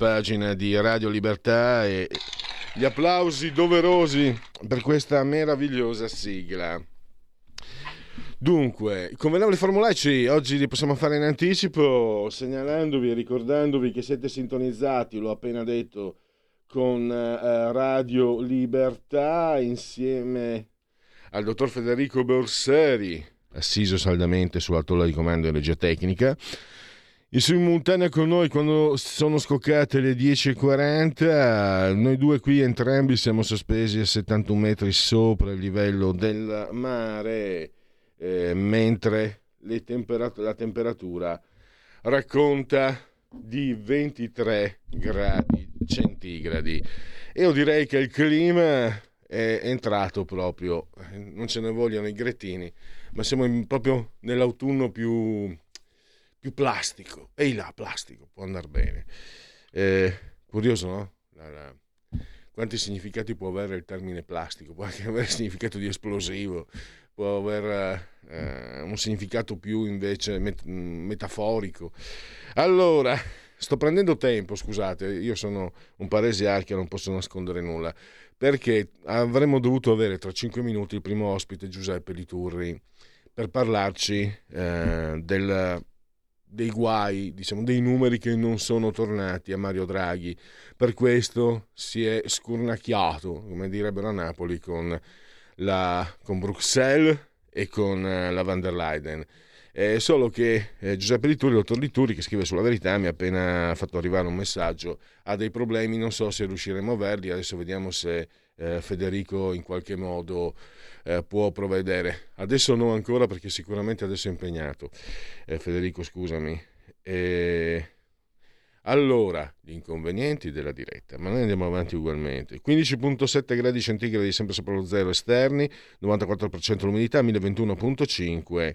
Pagina di Radio Libertà e gli applausi doverosi per questa meravigliosa sigla. Dunque, convenevoli formulaici, oggi li possiamo fare in anticipo segnalandovi e ricordandovi che siete sintonizzati, l'ho appena detto, con eh, Radio Libertà insieme al dottor Federico Borseri, assiso saldamente sulla tolla di comando in regia tecnica, in simultanea con noi quando sono scoccate le 10.40, noi due qui entrambi siamo sospesi a 71 metri sopra il livello del mare, eh, mentre temperat- la temperatura racconta di 23 gradi centigradi. Io direi che il clima è entrato proprio, non ce ne vogliono i grettini, ma siamo in, proprio nell'autunno più più plastico. Ehi là, plastico, può andare bene. Eh, curioso, no? La, la, quanti significati può avere il termine plastico? Può anche avere significato di esplosivo, può avere eh, un significato più invece met- metaforico. Allora, sto prendendo tempo, scusate, io sono un parese archio, non posso nascondere nulla, perché avremmo dovuto avere tra cinque minuti il primo ospite, Giuseppe Liturri, per parlarci eh, del dei guai, diciamo, dei numeri che non sono tornati a Mario Draghi. Per questo si è scurnacchiato, come direbbero a Napoli, con, la, con Bruxelles e con uh, la van der Leyen. Eh, solo che eh, Giuseppe Lituri, dottor Lituri, che scrive sulla verità, mi ha appena fatto arrivare un messaggio, ha dei problemi, non so se riusciremo a averli, adesso vediamo se eh, Federico in qualche modo eh, può provvedere. Adesso no ancora perché sicuramente adesso è impegnato. Eh, Federico, scusami. Allora, gli inconvenienti della diretta, ma noi andiamo avanti ugualmente. 15.7 gradi centigradi sempre sopra lo zero esterni, 94% l'umidità, 1021.5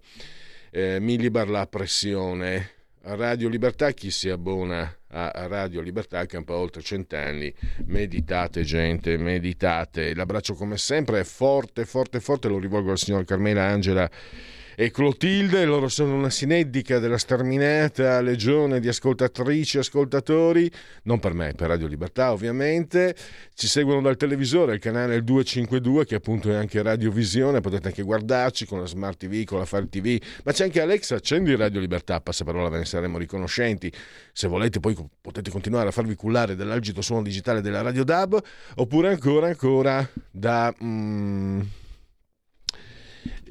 eh, millibar la pressione. Radio Libertà, chi si abbona a Radio Libertà campa oltre cent'anni. Meditate, gente, meditate. L'abbraccio, come sempre, è forte, forte, forte. Lo rivolgo al signor Carmela Angela e Clotilde, loro sono una sineddica della sterminata legione di ascoltatrici e ascoltatori, non per me, per Radio Libertà ovviamente, ci seguono dal televisore, il canale 252 che appunto è anche radiovisione, potete anche guardarci con la Smart TV, con la Fire TV, ma c'è anche Alexa, accendi Radio Libertà, passa parola, ve ne saremo riconoscenti, se volete poi potete continuare a farvi cullare dall'algito suono digitale della Radio DAB, oppure ancora ancora da... Mm,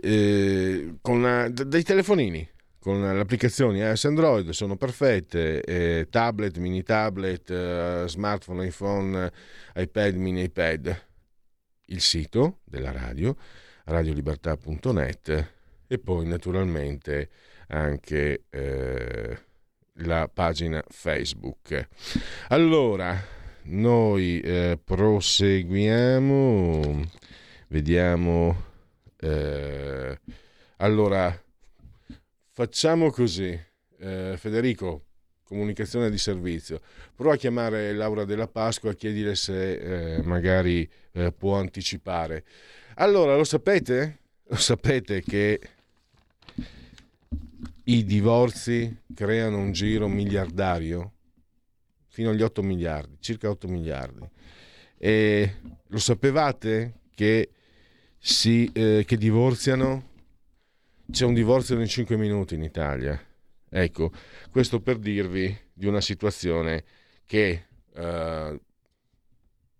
eh, con la, dei telefonini con le applicazioni iOS Android sono perfette, eh, tablet, mini tablet, eh, smartphone, iPhone, iPad, mini iPad, il sito della radio, radiolibertà.net e poi naturalmente anche eh, la pagina Facebook. Allora, noi eh, proseguiamo, vediamo eh, allora, facciamo così. Eh, Federico, comunicazione di servizio. Prova a chiamare Laura della Pasqua e chiedile se eh, magari eh, può anticipare. Allora, lo sapete? Lo sapete che i divorzi creano un giro miliardario? Fino agli 8 miliardi, circa 8 miliardi. E lo sapevate che si, eh, che divorziano, c'è un divorzio in 5 minuti in Italia. Ecco, questo per dirvi di una situazione che eh,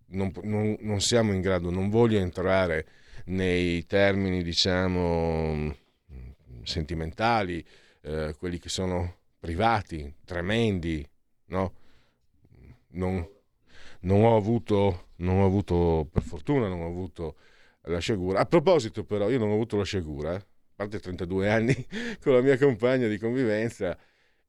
non, non, non, siamo in grado, non voglio entrare nei termini, diciamo, sentimentali, eh, quelli che sono privati, tremendi, no? Non, non ho avuto, non ho avuto per fortuna, non ho avuto la sciagura. A proposito però, io non ho avuto la sciagura, eh? a parte 32 anni con la mia compagna di convivenza,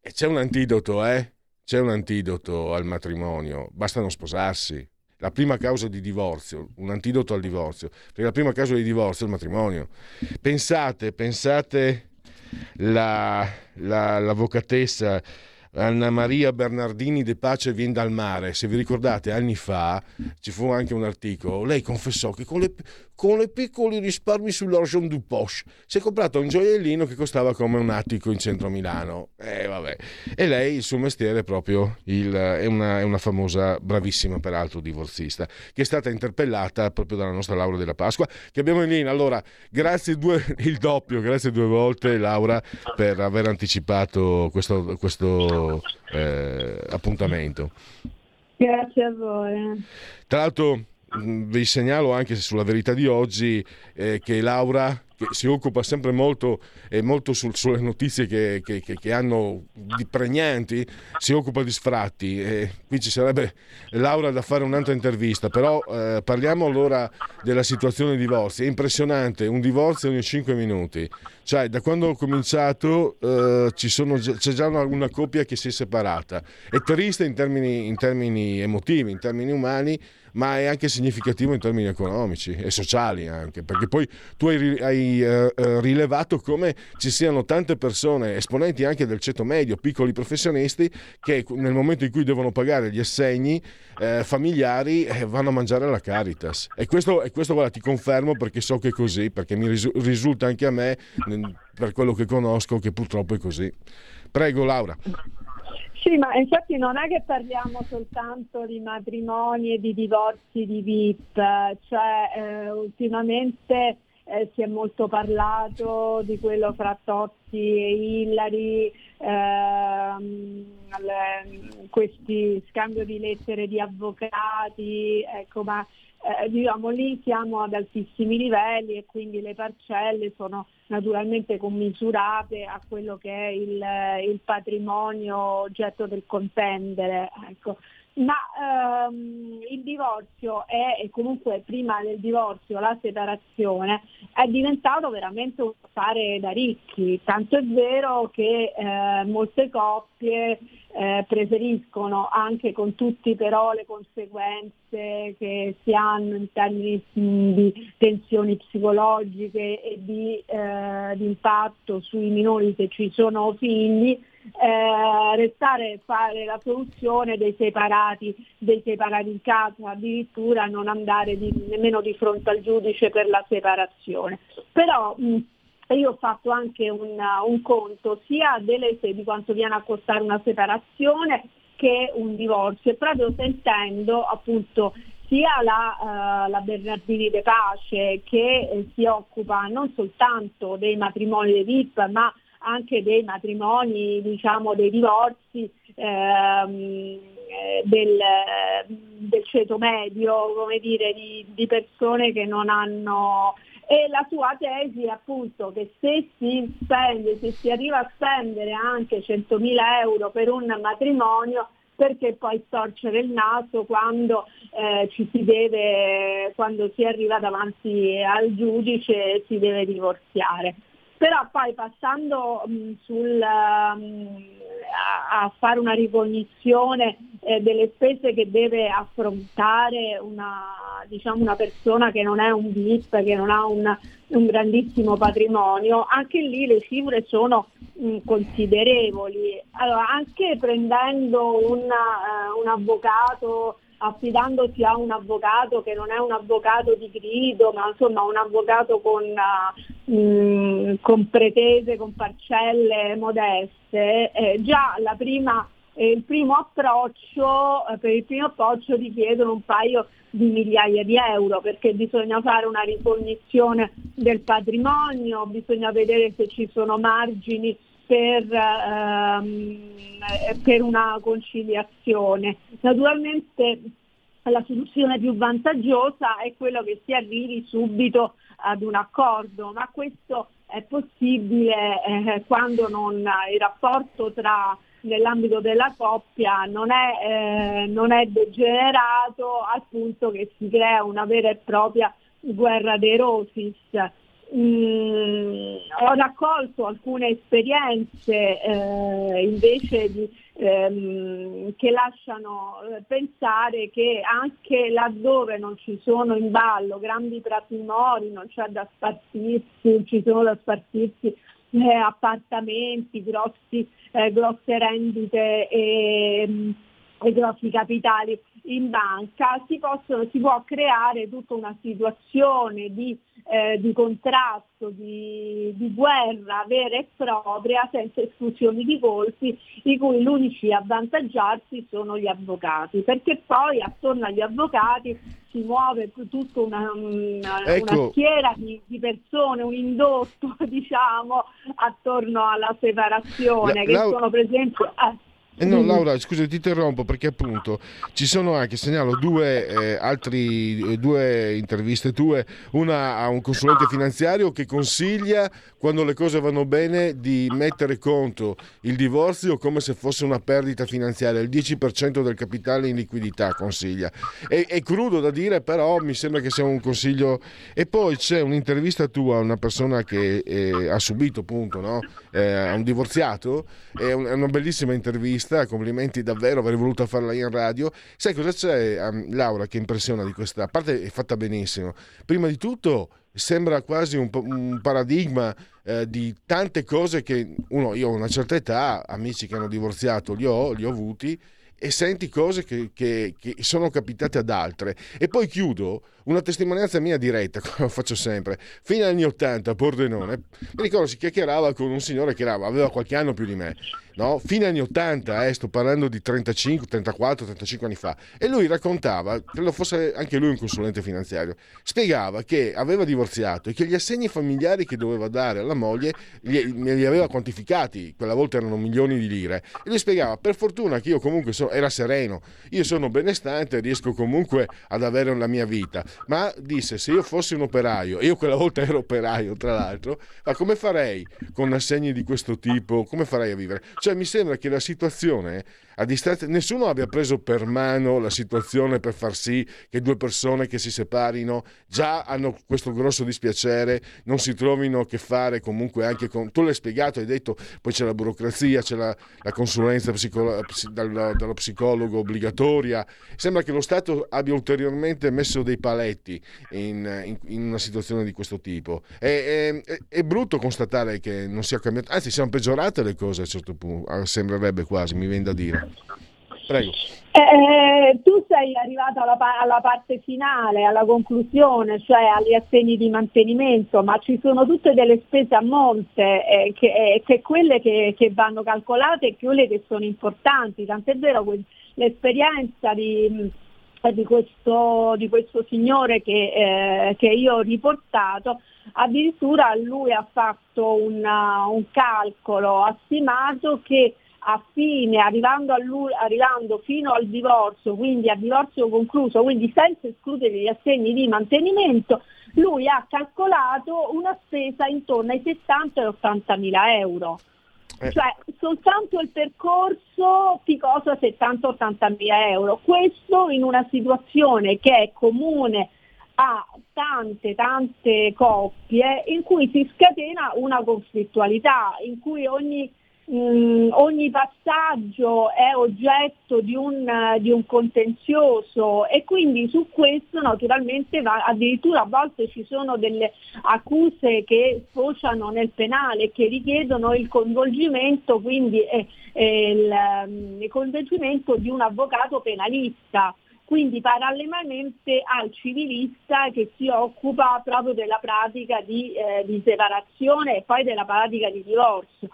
e c'è un antidoto, eh? C'è un antidoto al matrimonio, basta non sposarsi. La prima causa di divorzio, un antidoto al divorzio, perché la prima causa di divorzio è il matrimonio. Pensate, pensate la, la, l'avvocatessa Anna Maria Bernardini De Pace viene dal mare. Se vi ricordate, anni fa ci fu anche un articolo. Lei confessò che con le, con i piccoli risparmi sull'Argent du Poche si è comprato un gioiellino che costava come un attico in centro Milano. Eh, e lei, il suo mestiere è proprio il, è, una, è una famosa, bravissima peraltro divorzista, che è stata interpellata proprio dalla nostra Laura della Pasqua, che abbiamo in linea. Allora, grazie due, il doppio, grazie due volte Laura per aver anticipato questo, questo eh, appuntamento. Grazie a voi. Tra l'altro vi segnalo anche sulla verità di oggi eh, che Laura che si occupa sempre molto, eh, molto sul, sulle notizie che, che, che, che, hanno di pregnanti, si occupa di sfratti. E qui ci sarebbe Laura da fare un'altra intervista, però eh, parliamo allora della situazione dei divorzi. È impressionante, un divorzio ogni 5 minuti. Cioè, da quando ho cominciato eh, sono, c'è già una, una, coppia che si è separata. È triste in termini, in termini emotivi, in termini umani, ma è anche significativo in termini economici e sociali anche, perché poi tu hai, hai eh, eh, rilevato come ci siano tante persone, esponenti anche del ceto medio, piccoli professionisti, che nel momento in cui devono pagare gli assegni eh, familiari eh, vanno a mangiare alla Caritas. E questo, e questo guarda, ti confermo perché so che è così, perché mi risulta anche a me, per quello che conosco, che purtroppo è così. Prego Laura. Sì, ma infatti non è che parliamo soltanto di matrimoni e di divorzi di VIP, cioè eh, ultimamente eh, si è molto parlato di quello fra Totti e Hillary, ehm, questi scambio di lettere di avvocati, ecco, ma eh, diciamo lì siamo ad altissimi livelli e quindi le parcelle sono naturalmente commisurate a quello che è il, il patrimonio oggetto del contendere. Ecco. Ma ehm, il divorzio è, e comunque prima del divorzio la separazione, è diventato veramente un affare da ricchi, tanto è vero che eh, molte coppie eh, preferiscono anche con tutti però le conseguenze che si hanno in termini di tensioni psicologiche e di, eh, di impatto sui minori se ci sono figli, eh, restare fare la soluzione dei separati, dei separati in casa, addirittura non andare di, nemmeno di fronte al giudice per la separazione. Però mh, io ho fatto anche un, un conto sia delle, di quanto viene a costare una separazione che un divorzio. E proprio sentendo appunto sia la, uh, la Bernardini De Pace che eh, si occupa non soltanto dei matrimoni dei VIP ma anche dei matrimoni, diciamo dei divorzi ehm, del, del, ceto medio, come dire, di, di persone che non hanno e la sua tesi è appunto che se si spende, se si arriva a spendere anche 100.000 euro per un matrimonio, perché poi storcere il naso quando eh, ci si deve, quando si arriva davanti al giudice e si deve divorziare. Però poi passando mh, sul, mh, a, a, fare una ricognizione eh, delle spese che deve affrontare una, diciamo, una, persona che non è un VIP, che non ha un, un grandissimo patrimonio, anche lì le cifre sono mh, considerevoli. Allora, anche prendendo una, uh, un avvocato affidandosi a un avvocato che non è un avvocato di grido, ma insomma un avvocato con, mh, con pretese, con parcelle modeste, eh, già prima, eh, il primo eh, per il primo approccio richiedono un paio di migliaia di euro perché bisogna fare una ricognizione del patrimonio, bisogna vedere se ci sono margini per, ehm, per una conciliazione. Naturalmente la soluzione più vantaggiosa è quello che si arrivi subito ad un accordo, ma questo è è possibile eh, quando non, il rapporto tra nell'ambito della coppia non è, eh, non è degenerato al punto che si crea una vera e propria guerra dei rosis. Mm, ho raccolto alcune esperienze eh, invece di, ehm, che lasciano eh, pensare che anche laddove non ci sono in ballo grandi patrimoni, non c'è da spartirsi, ci sono da spartirsi eh, appartamenti, grossi, eh, grosse rendite e, e grossi capitali in banca, si, possono, si può creare tutta una situazione di, eh, di contrasto, di, di, guerra vera e propria, senza esclusioni di colpi, di cui gli unici a avvantaggiarsi sono gli avvocati, perché poi attorno agli avvocati si muove tutta una, una, ecco. una schiera di, di, persone, un indotto diciamo, attorno alla separazione, la, che la... sono per esempio... Eh, eh no, Laura, scusa, ti interrompo perché appunto ci sono anche, segnalo due, eh, altri, eh, due interviste tue, una a un consulente finanziario che consiglia quando le cose vanno bene di mettere conto il divorzio come se fosse una perdita finanziaria, il 10% del capitale in liquidità consiglia. È, è crudo da dire, però mi sembra che sia un consiglio. E poi c'è un'intervista tua a una persona che eh, ha subito appunto, no? Eh, un divorziato, è, un, è una bellissima intervista, complimenti davvero, avrei voluto farla in radio. Sai cosa c'è, um, Laura, che impressiona di questa? A parte è fatta benissimo. Prima di tutto sembra quasi un, un paradigma eh, di tante cose che uno, io ho una certa età, amici che hanno divorziato li ho, li ho avuti e senti cose che, che, che, sono capitate ad altre. E poi chiudo una testimonianza mia diretta, come faccio sempre. Fino agli anni 80 a Pordenone, mi ricordo si chiacchierava con un signore che era, aveva qualche anno più di me no? fine anni 80, eh, sto parlando di 35, 34, 35 anni fa, e lui raccontava, credo fosse anche lui un consulente finanziario, spiegava che aveva divorziato e che gli assegni familiari che doveva dare alla moglie li, li aveva quantificati, quella volta erano milioni di lire, e lui spiegava, per fortuna che io comunque so, era sereno, io sono benestante, riesco comunque ad avere la mia vita, ma disse, se io fossi un operaio, io quella volta ero operaio tra l'altro, ma come farei con assegni di questo tipo, come farei a vivere? Cioè mi sembra che la situazione a distanza, nessuno abbia preso per mano la situazione per far sì che due persone che si separino già hanno questo grosso dispiacere, non si trovino a che fare comunque anche con... Tu l'hai spiegato, hai detto, poi c'è la burocrazia, c'è la, la consulenza psicolo, dallo, dallo psicologo obbligatoria. Sembra che lo Stato abbia ulteriormente messo dei paletti in, in, in una situazione di questo tipo. È, è, è, brutto constatare che non sia cambiato, anzi siano peggiorate le cose a un certo punto, sembrerebbe quasi, mi viene da dire. Prego. Eh, tu sei arrivato alla, alla, parte finale, alla conclusione, cioè agli assegni di mantenimento, ma ci sono tutte delle spese a monte, eh, che, eh, che, quelle che, che, vanno calcolate e quelle che sono importanti, tant'è vero que- l'esperienza di, di, questo, di, questo, signore che, eh, che, io ho riportato, addirittura lui ha fatto una, un calcolo, ha stimato che a fine, arrivando, lui, arrivando, fino al divorzio, quindi a divorzio concluso, quindi senza escludere gli assegni di mantenimento, lui ha calcolato una spesa intorno ai 70 e 80 mila euro. Eh. Cioè soltanto il percorso ti costa 70-80 mila euro. Questo in una situazione che è comune a tante tante coppie in cui si scatena una conflittualità, in cui ogni Mm, ogni passaggio è oggetto di un, di un, contenzioso e quindi su questo naturalmente va, addirittura a volte ci sono delle accuse che sfociano nel penale che richiedono il coinvolgimento, quindi eh, eh, il, mm, il coinvolgimento di un avvocato penalista. Quindi parallelamente al civilista che si occupa proprio della pratica di, eh, di separazione e poi della pratica di divorzio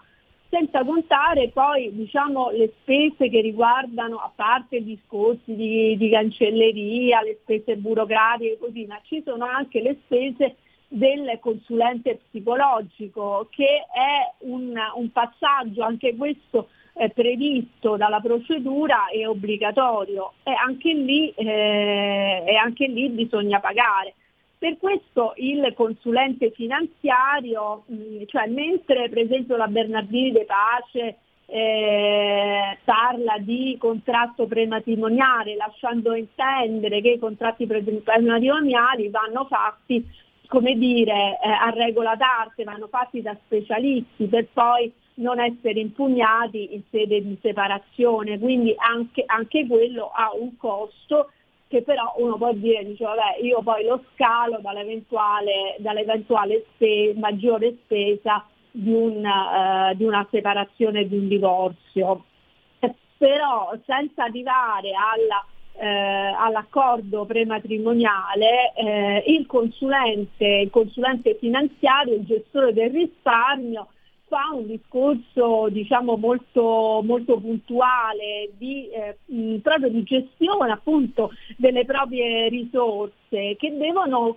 senza contare poi diciamo, le spese che riguardano, a parte i discorsi di, di cancelleria, le spese burocratiche e così, ma ci sono anche le spese del consulente psicologico che è un, un passaggio, anche questo eh, previsto dalla procedura e obbligatorio. E anche lì, eh, e anche lì bisogna pagare Per questo il consulente finanziario, mh, cioè mentre per esempio la Bernardini De Pace eh, parla di contratto prematrimoniale, lasciando intendere che i contratti prematrimoniali vanno fatti come dire, eh, a regola d'arte, vanno fatti da specialisti per poi non essere impugnati in sede di separazione, quindi anche, anche quello ha un costo che però uno può dire, dice, vabbè, io poi lo scalo dall'eventuale, dall'eventuale spe- maggiore spesa di, un, uh, di una separazione, di un divorzio. Però senza arrivare alla eh, all'accordo prematrimoniale, eh, il, consulente, il consulente finanziario, il gestore del risparmio, fa un discorso diciamo, molto, molto puntuale di, eh, proprio di gestione appunto delle proprie risorse che devono,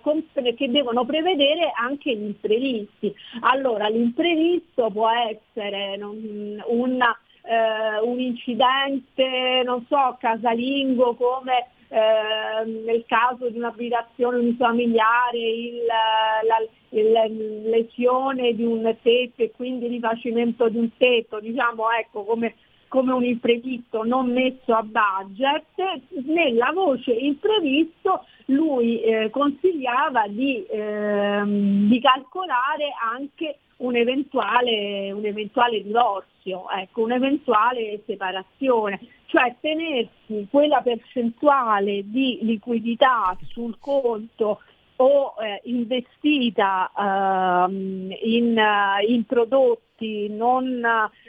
che devono prevedere anche gli imprevisti. Allora l'imprevisto può essere non, una eh, un incidente, non so, casalingo come eh, nel caso di un'abitazione unifamiliare, il, la, la lesione di un tetto e quindi rifacimento di un tetto, diciamo ecco come, come un imprevisto non messo a budget, nella voce imprevisto lui eh, consigliava di, eh, di calcolare anche un eventuale, un eventuale divorzio, ecco, un'eventuale separazione, cioè tenersi quella percentuale di liquidità sul conto o eh, investita uh, in, uh, in, prodotti non,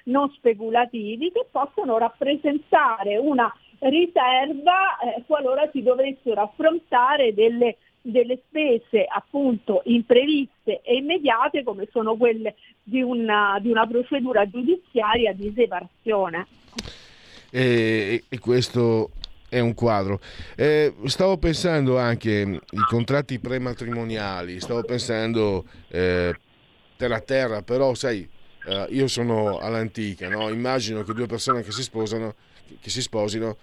non, speculativi che possono rappresentare una riserva eh, qualora si dovessero affrontare delle delle spese appunto impreviste e immediate come sono quelle di una, di una procedura giudiziaria di separazione. E, e, questo è un quadro. Eh, stavo pensando anche ai contratti prematrimoniali, stavo pensando eh, terra terra, però sai, eh, io sono all'antica, no? immagino che due persone che si sposano, che si sposino,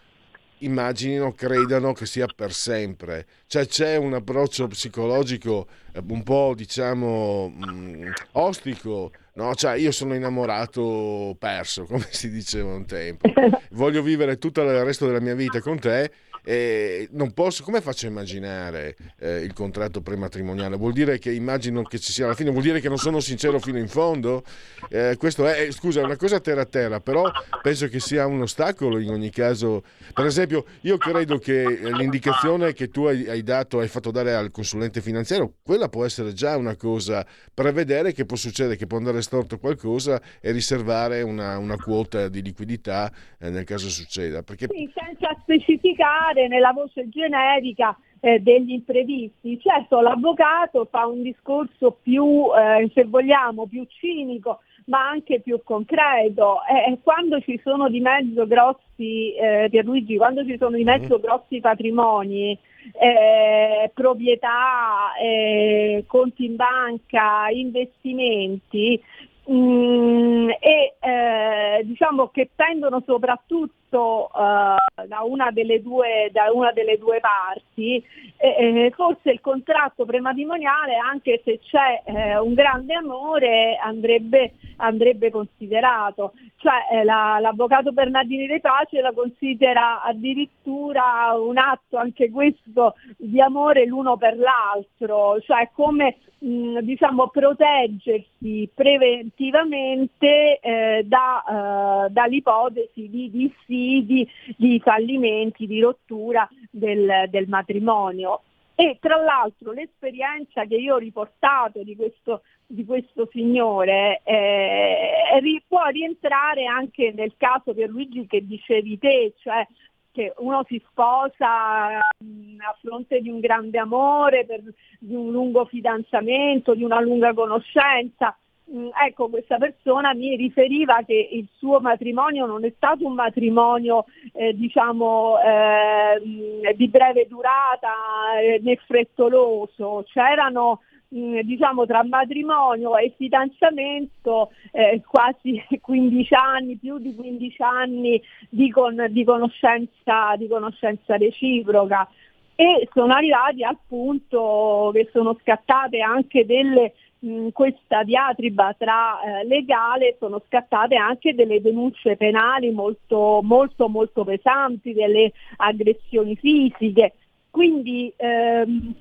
immaginino, credano che sia per sempre. Cioè c'è un approccio psicologico eh, un po' diciamo mh, mm, ostico. No, cioè io sono innamorato perso, come si diceva un tempo. Voglio vivere tutto il resto della mia vita con te e non posso, come faccio a immaginare eh, il contratto prematrimoniale? Vuol dire che immagino che ci sia alla fine, vuol dire che non sono sincero fino in fondo? Eh, questo è, scusa, è una cosa terra a terra, però penso che sia un ostacolo in ogni caso. Per esempio, io credo che l'indicazione che tu hai, hai dato, hai fatto dare al consulente finanziario, quella può essere già una cosa, prevedere che può succedere, che può andare storto qualcosa e riservare una, una quota di liquidità eh, nel caso succeda. Perché... Sì, senza specificare entrare nella voce generica eh, degli imprevisti. Certo l'avvocato fa un discorso più, eh, se vogliamo, più cinico, ma anche più concreto. Eh, quando ci sono di mezzo grossi, eh, Pierluigi, quando ci sono di mezzo grossi patrimoni, eh, proprietà, eh, conti in banca, investimenti, mh, mm, e eh, diciamo che pendono soprattutto uh, da, una due, da, una delle due, parti, eh, forse il contratto prematrimoniale, anche se c'è eh, un grande amore, andrebbe, andrebbe considerato. Cioè, eh, la, l'avvocato Bernardini De Pace la considera addirittura un atto anche questo di amore l'uno per l'altro, cioè come mh, diciamo, proteggersi preventivamente eh, da, eh, dall'ipotesi di dissidi, di fallimenti, di rottura del, del matrimonio. E tra l'altro l'esperienza che io ho riportato di questo, di questo signore eh, può rientrare anche nel caso per Luigi che dicevi te, cioè che uno si sposa mm, a fronte di un grande amore, per, di un lungo fidanzamento, di una lunga conoscenza. Mm, ecco, questa persona mi riferiva che il suo matrimonio non è stato un matrimonio eh, diciamo eh, di breve durata eh, né frettoloso, c'erano Mm, diciamo tra matrimonio e fidanzamento eh, quasi 15 anni, più di 15 anni di, con, di, conoscenza, di conoscenza reciproca. e sono arrivati al punto che sono scattate anche delle mh, questa diatriba tra eh, legale sono scattate anche delle denunce penali molto molto molto pesanti, delle aggressioni fisiche. Quindi ehm,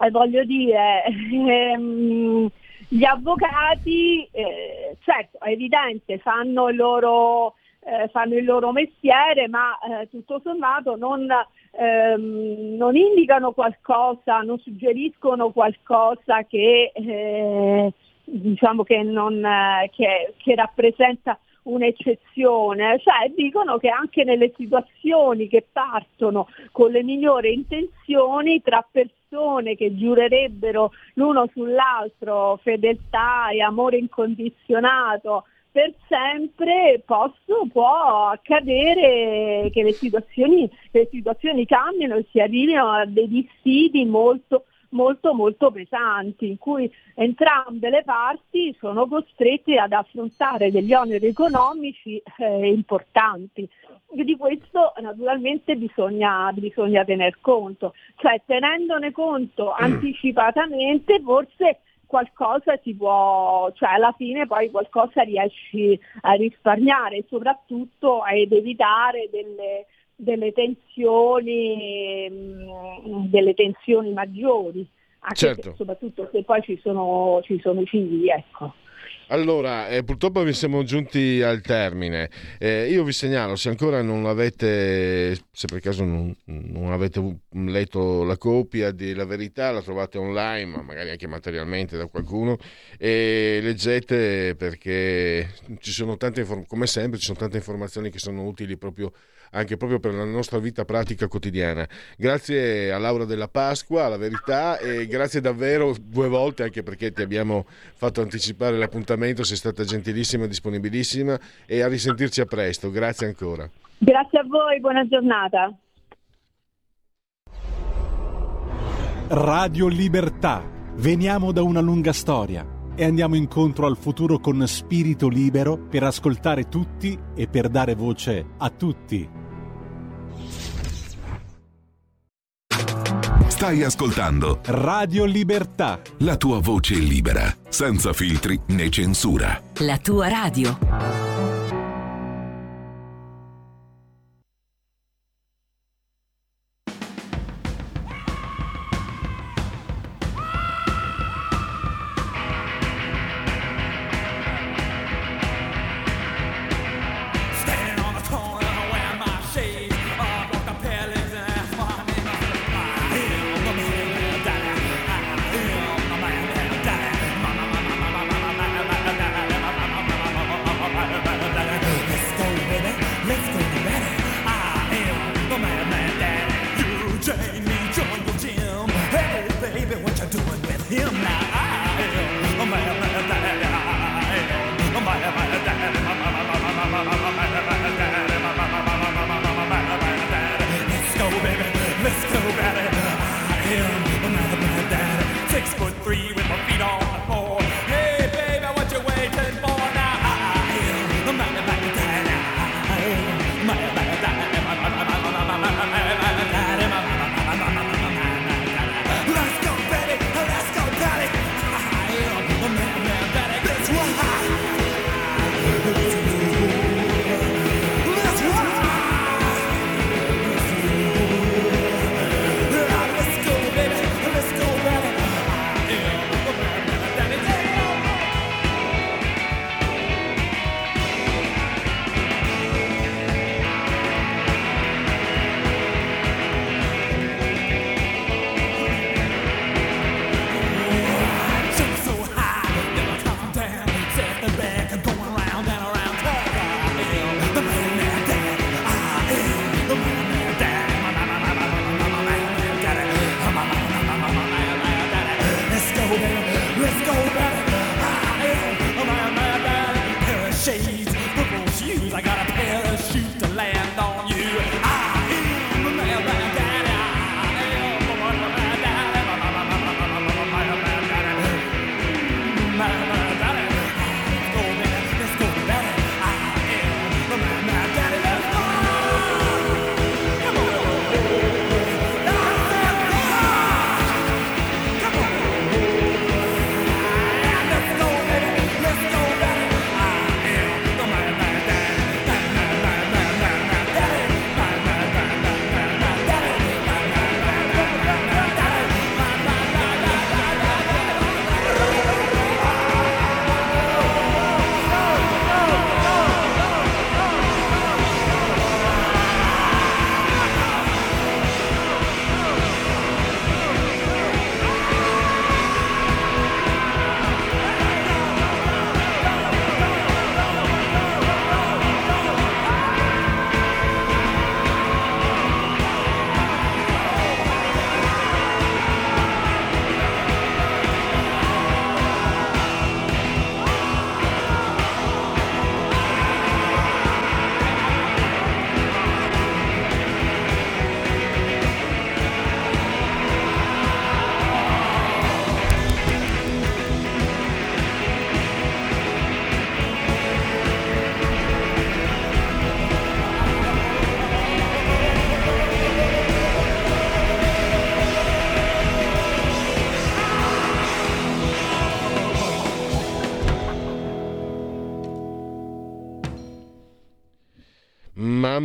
eh, voglio dire ehm, gli avvocati eh, certo è evidente fanno il loro eh, fanno il loro mestiere, ma eh, tutto sommato non, ehm, non, indicano qualcosa, non suggeriscono qualcosa che, eh, diciamo che, non, che, che rappresenta un'eccezione, cioè dicono che anche nelle situazioni che partono con le migliori intenzioni tra persone che giurerebbero l'uno sull'altro fedeltà e amore incondizionato, per sempre posso, può accadere che le situazioni, le situazioni cambino e si arrivino a dei dissidi molto molto molto pesanti in cui entrambe le parti sono costrette ad affrontare degli oneri economici eh, importanti. Di questo naturalmente bisogna, bisogna tener conto, cioè tenendone conto mm. anticipatamente forse qualcosa si può, cioè alla fine poi qualcosa riesci a risparmiare soprattutto ad evitare delle, delle tensioni, mm, delle tensioni maggiori, anche certo. se, soprattutto se poi ci sono, ci sono i figli. Ecco. Allora, eh, purtroppo siamo giunti al termine. Eh, io vi segnalo, se ancora non avete, se per caso non, non, avete letto la copia di La Verità, la trovate online, ma magari anche materialmente da qualcuno, e leggete perché ci sono tante, come sempre, ci sono tante informazioni che sono utili proprio anche proprio per la nostra vita pratica quotidiana. Grazie a Laura della Pasqua, alla verità, e grazie davvero due volte anche perché ti abbiamo fatto anticipare l'appuntamento, sei stata gentilissima e disponibilissima e a risentirci a presto. Grazie ancora. Grazie a voi, buona giornata. Radio Libertà. Veniamo da una lunga storia e andiamo incontro al futuro con spirito libero per ascoltare tutti e per dare voce a tutti. Stai ascoltando Radio Libertà. La tua voce libera, senza filtri né censura. La tua radio.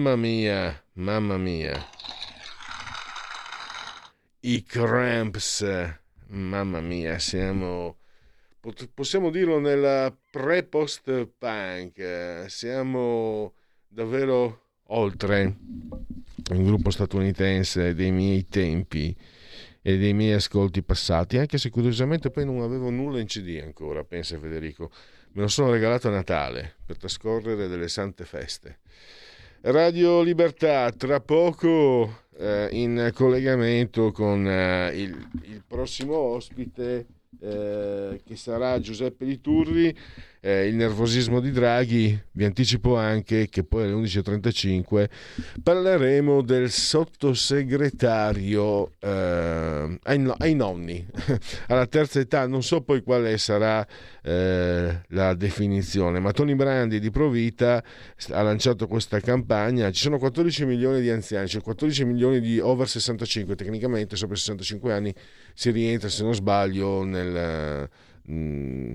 Mamma mia, mamma mia. I cramps, mamma mia, siamo possiamo dirlo nella pre-post punk, siamo davvero oltre un gruppo statunitense dei miei tempi e dei miei ascolti passati, anche se curiosamente poi non avevo nulla in CD ancora, pensa Federico. Me lo sono regalato a Natale per trascorrere delle sante feste. Radio Libertà, tra poco eh, in collegamento con eh, il, il prossimo ospite eh, che sarà Giuseppe Liturri, eh, il nervosismo di Draghi, vi anticipo anche che poi alle 11.35 parleremo del sottosegretario eh, ai, ai, nonni alla terza età, non so poi quale sarà eh, la definizione, ma Tony Brandi di Provita ha lanciato questa campagna, ci sono 14 milioni di anziani, cioè 14 milioni di over 65, tecnicamente sopra i 65 anni si rientra se non sbaglio nel... Mm,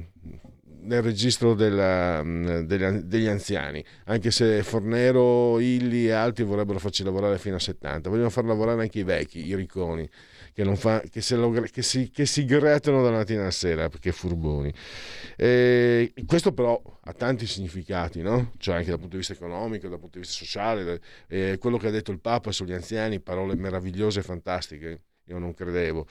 nel registro della, mm, degli, degli, anziani, anche se Fornero, Illi e altri vorrebbero farci lavorare fino a 70, vogliono far lavorare anche i vecchi, i ricconi, che, fa, che, lo, che, si, che si, grattano dalla mattina alla sera, perché furboni. E questo però ha tanti significati, no? cioè anche dal punto di vista economico, dal punto di vista sociale, eh, quello che ha detto il Papa sugli anziani, parole meravigliose e fantastiche, io non credevo.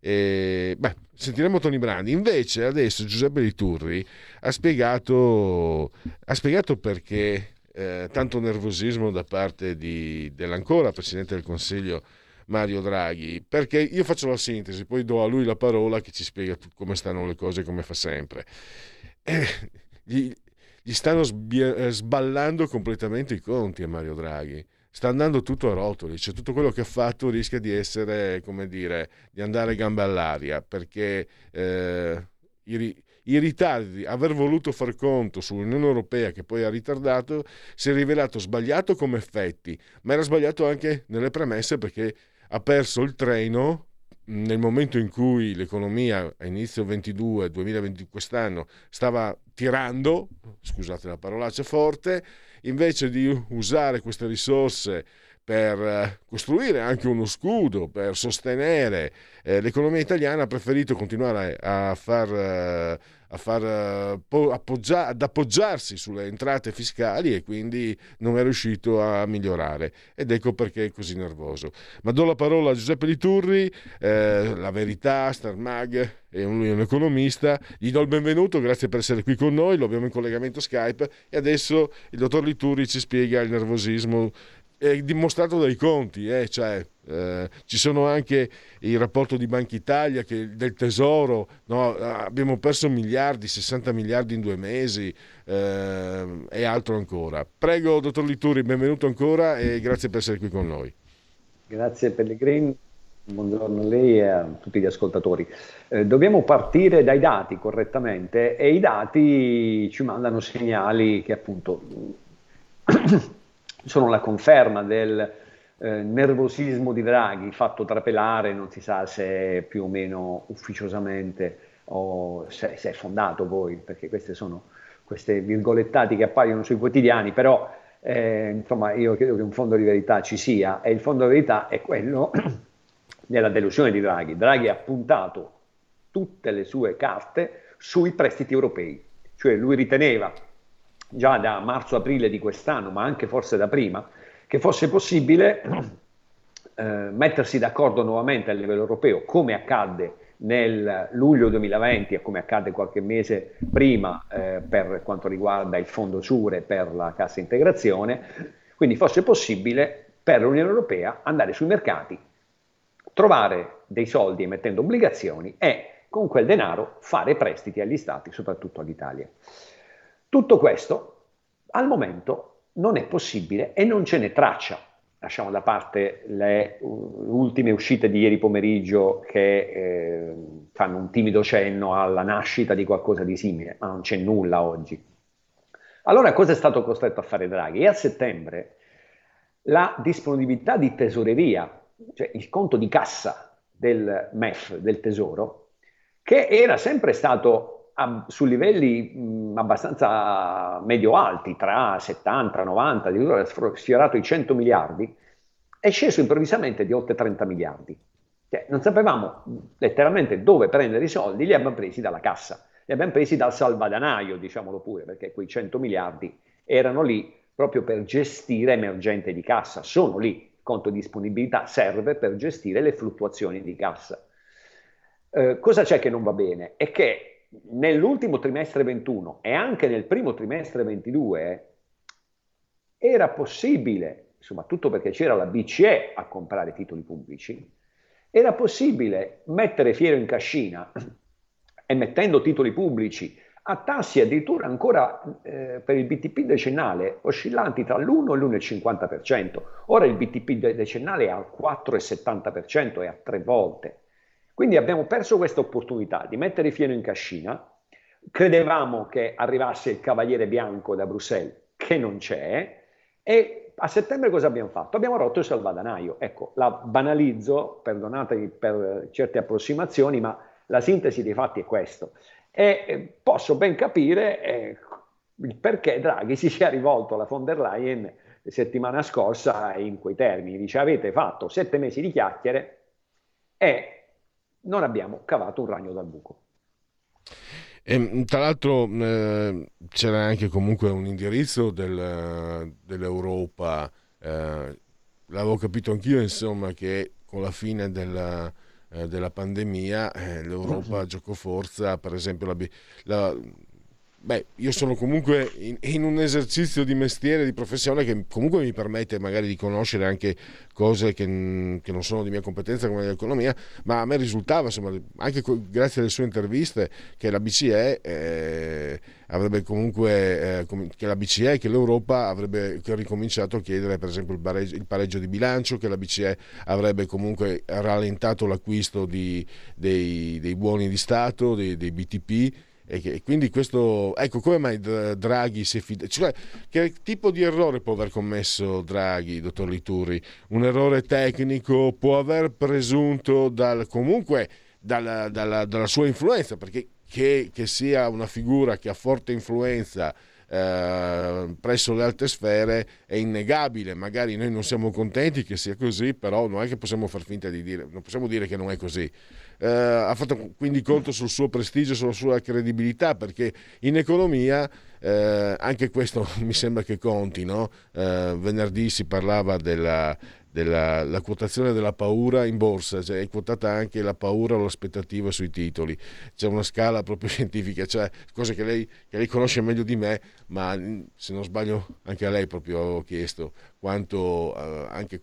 E, beh, sentiremo Tony Brandi. Invece adesso Giuseppe Liturri ha spiegato, ha spiegato perché eh, tanto nervosismo da parte di, dell'ancora Presidente del Consiglio Mario Draghi, perché io faccio la sintesi, poi do a lui la parola che ci spiega come stanno le cose come fa sempre. Eh, gli, gli stanno sbia- sballando completamente i conti a Mario Draghi sta andando tutto a rotoli, cioè tutto quello che ha fatto rischia di essere, come dire, di andare gambe all'aria, perché eh, i, i, ritardi, aver voluto far conto sull'Unione Europea che poi ha ritardato, si è rivelato sbagliato come effetti, ma era sbagliato anche nelle premesse perché ha perso il treno nel momento in cui l'economia a inizio 22, 2020, quest'anno stava tirando, scusate la parolaccia forte, invece di usare queste risorse per eh, costruire anche uno scudo, per sostenere eh, l'economia italiana, ha preferito continuare a far, eh, a far uh, appoggia- ad appoggiarsi sulle entrate fiscali e quindi non è riuscito a migliorare. Ed ecco perché è così nervoso. Ma do la parola a Giuseppe Liturri, eh, La Verità, Star Mag, è un, un economista. Gli do il benvenuto, grazie per essere qui con noi, lo abbiamo in collegamento Skype e adesso il dottor Liturri ci spiega il nervosismo è dimostrato dai conti, eh, cioè, eh, ci sono anche il rapporto di Banca Italia che, del Tesoro, no, abbiamo perso miliardi, 60 miliardi in due mesi eh, e altro ancora. Prego, dottor Lituri, benvenuto ancora e grazie per essere qui con noi. Grazie Pellegrini, buongiorno a lei e a tutti gli ascoltatori. Eh, dobbiamo partire dai dati correttamente e i dati ci mandano segnali che appunto sono la conferma del eh, nervosismo di Draghi fatto trapelare, non si sa se più o meno ufficiosamente o se, se è fondato poi, perché queste sono queste virgolettati che appaiono sui quotidiani, però eh, insomma io credo che un fondo di verità ci sia e il fondo di verità è quello della delusione di Draghi. Draghi ha puntato tutte le sue carte sui prestiti europei, cioè lui riteneva già da marzo-aprile di quest'anno, ma anche forse da prima, che fosse possibile eh, mettersi d'accordo nuovamente a livello europeo, come accadde nel luglio 2020 e come accadde qualche mese prima eh, per quanto riguarda il fondo Sure per la cassa integrazione, quindi fosse possibile per l'Unione Europea andare sui mercati, trovare dei soldi emettendo obbligazioni e con quel denaro fare prestiti agli stati, soprattutto all'Italia. Tutto questo al momento non è possibile e non ce n'è traccia. Lasciamo da parte le ultime uscite di ieri pomeriggio che eh, fanno un timido cenno alla nascita di qualcosa di simile, ma non c'è nulla oggi. Allora cosa è stato costretto a fare Draghi? E a settembre la disponibilità di tesoreria, cioè il conto di cassa del MEF, del Tesoro, che era sempre stato a, su livelli mh, abbastanza medio-alti, tra 70, 90, addirittura ha sfiorato i 100 miliardi, è sceso improvvisamente di oltre 30 miliardi. Cioè, non sapevamo letteralmente dove prendere i soldi, li abbiamo presi dalla cassa, li abbiamo presi dal salvadanaio, diciamolo pure, perché quei 100 miliardi erano lì proprio per gestire emergente di cassa, sono lì, il conto di disponibilità serve per gestire le fluttuazioni di cassa. Eh, cosa c'è che non va bene? È che nell'ultimo trimestre 21 e anche nel primo trimestre 22 era possibile, soprattutto perché c'era la BCE a comprare titoli pubblici, era possibile mettere fiero in cascina emettendo titoli pubblici a tassi addirittura ancora eh, per il BTP decennale oscillanti tra l'1 e l'1,50%. Ora il BTP decennale è al 4,70% e a tre volte. Quindi abbiamo perso questa opportunità di mettere fieno in cascina. Credevamo che arrivasse il cavaliere bianco da Bruxelles, che non c'è, e a settembre cosa abbiamo fatto? Abbiamo rotto il salvadanaio. Ecco, la banalizzo, perdonatemi per certe approssimazioni, ma la sintesi dei fatti è questo. E eh, posso ben capire eh, il perché Draghi si sia rivolto alla von der Leyen settimana scorsa in quei termini. Dice avete fatto sette mesi di chiacchiere e non abbiamo cavato un ragno dal buco. E, ehm, tra l'altro eh, c'era anche comunque un indirizzo del, dell'Europa, eh, l'avevo capito anch'io insomma che con la fine della, eh, della pandemia eh, l'Europa mm-hmm. giocò forza, per esempio la, la Beh, io sono comunque in, in, un esercizio di mestiere, di professione che comunque mi permette magari di conoscere anche cose che, che non sono di mia competenza come l'economia, ma a me risultava, insomma, anche grazie alle sue interviste, che la BCE eh, avrebbe comunque, eh, che la BCE, che l'Europa avrebbe ricominciato a chiedere per esempio il pareggio, il pareggio, di bilancio, che la BCE avrebbe comunque rallentato l'acquisto di, dei, dei, buoni di Stato, dei, dei BTP e, quindi questo, ecco come mai Draghi si è fidato, cioè che tipo di errore può aver commesso Draghi, dottor Lituri? Un errore tecnico può aver presunto dal, comunque dalla, dalla, dalla sua influenza, perché che, che, sia una figura che ha forte influenza eh, presso le alte sfere è innegabile, magari noi non siamo contenti che sia così, però non è che possiamo far finta di dire, non possiamo dire che non è così eh, ha fatto quindi conto sul suo prestigio, sulla sua credibilità, perché in economia eh, anche questo mi sembra che conti. No? Eh, venerdì si parlava della, della quotazione della paura in borsa, cioè è quotata anche la paura o l'aspettativa sui titoli. C'è una scala proprio scientifica, cioè cose che lei, che lei conosce meglio di me, ma se non sbaglio anche a lei proprio ho chiesto quanto eh, anche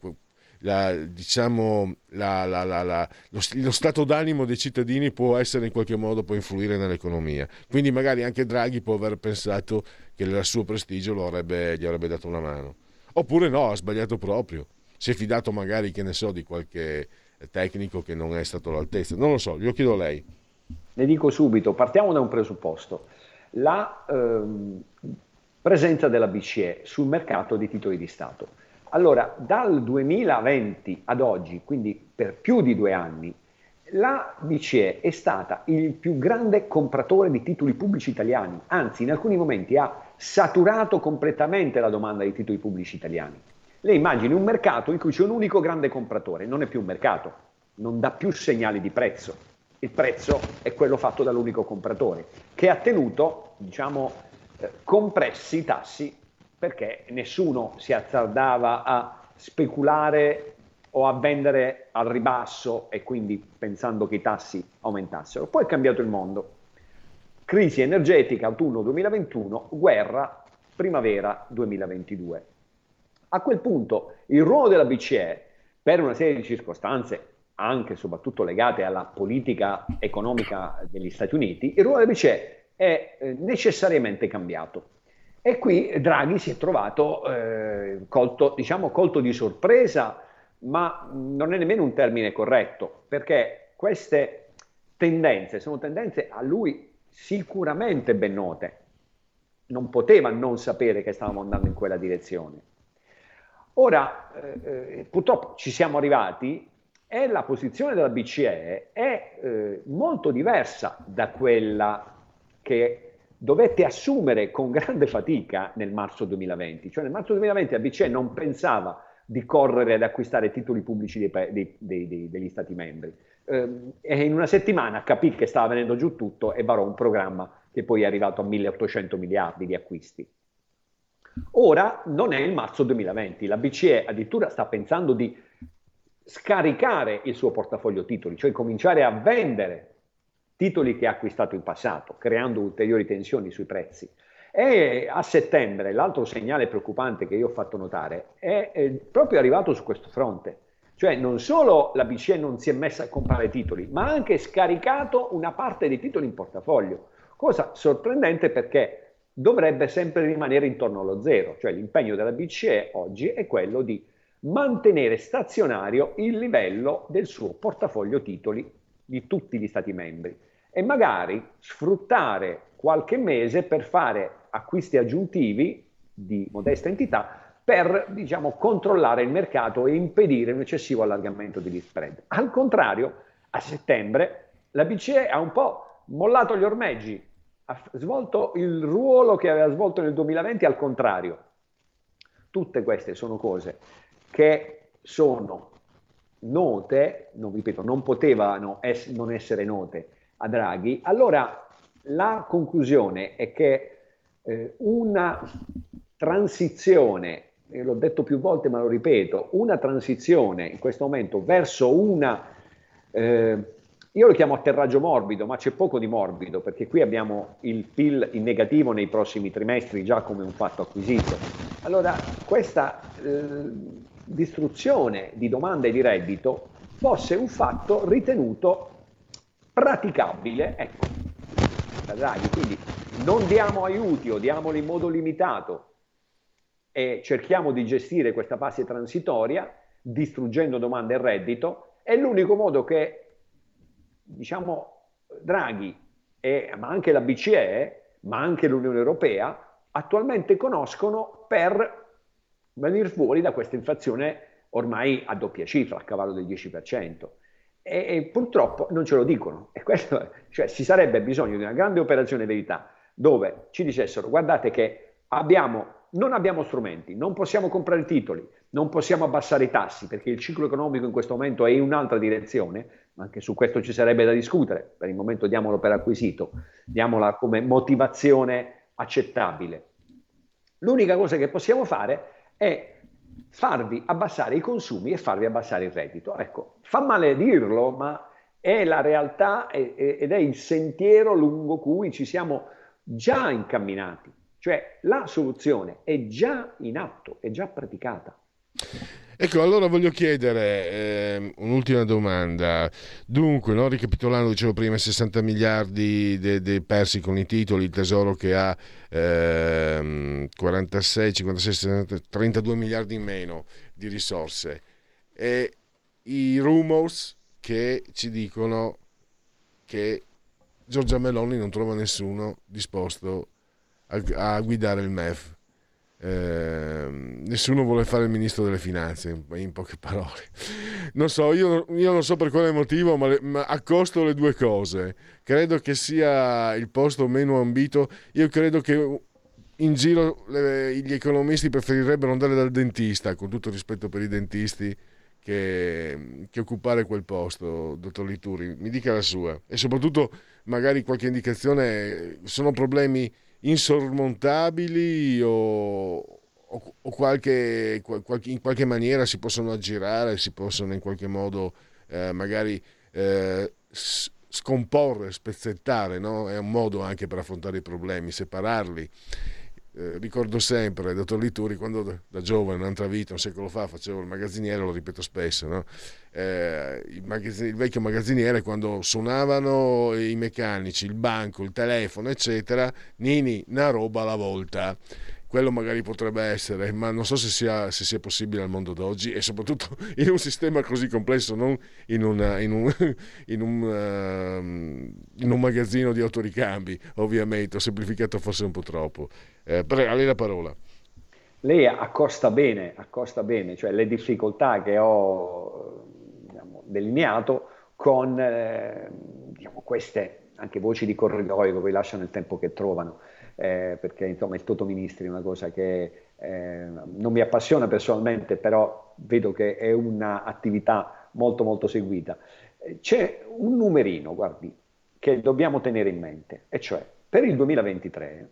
la, diciamo, la, la, lo, lo, stato d'animo dei cittadini può essere in qualche modo può influire nell'economia. Quindi magari anche Draghi può aver pensato che il suo prestigio avrebbe, gli avrebbe dato una mano. Oppure no, ha sbagliato proprio. Si è fidato magari, che ne so, di qualche tecnico che non è stato all'altezza. Non lo so, glielo chiedo a lei. Le dico subito, partiamo da un presupposto. La ehm, presenza della BCE sul mercato di titoli di Stato allora, dal 2020 ad oggi, quindi per più di due anni, la BCE è stata il più grande compratore di titoli pubblici italiani, anzi in alcuni momenti ha saturato completamente la domanda di titoli pubblici italiani. Lei immagini un mercato in cui c'è un unico grande compratore, non è più un mercato, non dà più segnali di prezzo. Il prezzo è quello fatto dall'unico compratore, che ha tenuto, diciamo, eh, compressi i tassi perché nessuno si azzardava a speculare o a vendere al ribasso e quindi pensando che i tassi aumentassero. Poi è cambiato il mondo. Crisi energetica autunno 2021, guerra primavera 2022. A quel punto il ruolo della BCE, per una serie di circostanze, anche e soprattutto legate alla politica economica degli Stati Uniti, il ruolo della BCE è eh, necessariamente cambiato. E qui Draghi si è trovato eh, colto, diciamo, colto di sorpresa, ma non è nemmeno un termine corretto, perché queste tendenze sono tendenze a lui sicuramente ben note. Non poteva non sapere che stavamo andando in quella direzione. Ora, eh, eh purtroppo ci siamo arrivati e la posizione della BCE è eh, molto diversa da quella che dovette assumere con grande fatica nel marzo 2020. Cioè nel marzo 2020 la BCE non pensava di correre ad acquistare titoli pubblici dei, dei, dei, degli Stati membri. Eh, e in una settimana capì che stava venendo giù tutto e varò un programma che poi è arrivato a 1800 miliardi di acquisti. Ora non è il marzo 2020, la BCE addirittura sta pensando di scaricare il suo portafoglio titoli, cioè cominciare a vendere titoli che ha acquistato in passato, creando ulteriori tensioni sui prezzi. E a settembre l'altro segnale preoccupante che io ho fatto notare è, è proprio arrivato su questo fronte. Cioè non solo la BCE non si è messa a comprare titoli, ma ha anche scaricato una parte dei titoli in portafoglio. Cosa sorprendente perché dovrebbe sempre rimanere intorno allo zero, cioè l'impegno della BCE oggi è quello di mantenere stazionario il livello del suo portafoglio titoli di tutti gli Stati membri e magari sfruttare qualche mese per fare acquisti aggiuntivi di modesta entità per diciamo, controllare il mercato e impedire un eccessivo allargamento degli spread. Al contrario, a settembre la BCE ha un po' mollato gli ormeggi, ha svolto il ruolo che aveva svolto nel 2020 al contrario. Tutte queste sono cose che sono note, non, ripeto, non potevano es- non essere note a Draghi, allora la conclusione è che eh, una transizione, l'ho detto più volte ma lo ripeto, una transizione in questo momento verso una, eh, io lo chiamo atterraggio morbido, ma c'è poco di morbido perché qui abbiamo il PIL in negativo nei prossimi trimestri già come un fatto acquisito. Allora questa eh, distruzione di domanda e di reddito fosse un fatto ritenuto praticabile, ecco, Draghi. Quindi non diamo aiuti o diamoli in modo limitato e cerchiamo di gestire questa fase transitoria distruggendo domanda e reddito, è l'unico modo che, diciamo, Draghi, e, ma anche la BCE, ma anche l'Unione Europea, attualmente conoscono per venire fuori da questa inflazione ormai a doppia cifra, a cavallo del 10%. E, e purtroppo non ce lo dicono. E questo, cioè, ci sarebbe bisogno di una grande operazione verità dove ci dicessero guardate che abbiamo, non abbiamo strumenti, non possiamo comprare titoli, non possiamo abbassare i tassi perché il ciclo economico in questo momento è in un'altra direzione, anche su questo ci sarebbe da discutere, per il momento diamolo per acquisito, diamola come motivazione accettabile. L'unica cosa che possiamo fare è farvi abbassare i consumi e farvi abbassare il reddito. Ecco, fa male dirlo, ma è la realtà ed è il sentiero lungo cui ci siamo già incamminati. Cioè la soluzione è già in atto, è già praticata. Ecco, allora voglio chiedere eh, un'ultima domanda. Dunque, no, ricapitolando, dicevo prima, 60 miliardi de, de persi con i titoli, il tesoro che ha eh, 46, 56, 60, 32 miliardi in meno di risorse. E i rumors che ci dicono che Giorgia Meloni non trova nessuno disposto a, a guidare il MEF eh, nessuno vuole fare il ministro delle finanze, in poche parole. Non so, io, io non so per quale motivo, ma, le, ma, accosto le due cose. Credo che sia il posto meno ambito. Io credo che in giro le, gli economisti preferirebbero andare dal dentista, con tutto rispetto per i dentisti, che, che occupare quel posto, dottor Lituri. Mi dica la sua. E soprattutto magari qualche indicazione, sono problemi insormontabili o, o, o qualche, qualche, in qualche maniera si possono aggirare, si possono in qualche modo eh, magari eh, scomporre, spezzettare, no? è un modo anche per affrontare i problemi, separarli. Eh, ricordo sempre, dottor Lituri, quando da giovane, un'altra vita, un secolo fa, facevo il magazziniere, lo ripeto spesso, no? eh, il, il, vecchio magazziniere quando suonavano i meccanici, il banco, il telefono, eccetera, Nini, una roba alla volta quello magari potrebbe essere, ma non so se sia, se sia, possibile al mondo d'oggi e soprattutto in un sistema così complesso, non in, una, in, un, in, un, uh, in un, magazzino di autoricambi, ovviamente, ho semplificato forse un po' troppo. Eh, però a lei la parola. Lei accosta bene, accosta bene, cioè le difficoltà che ho diciamo, delineato con eh, diciamo, queste anche voci di corridoio che poi lasciano il tempo che trovano, eh, perché insomma il Toto Ministri è una cosa che eh, non mi appassiona personalmente, però vedo che è un'attività molto molto seguita. C'è un numerino, guardi, che dobbiamo tenere in mente, e cioè per il 2023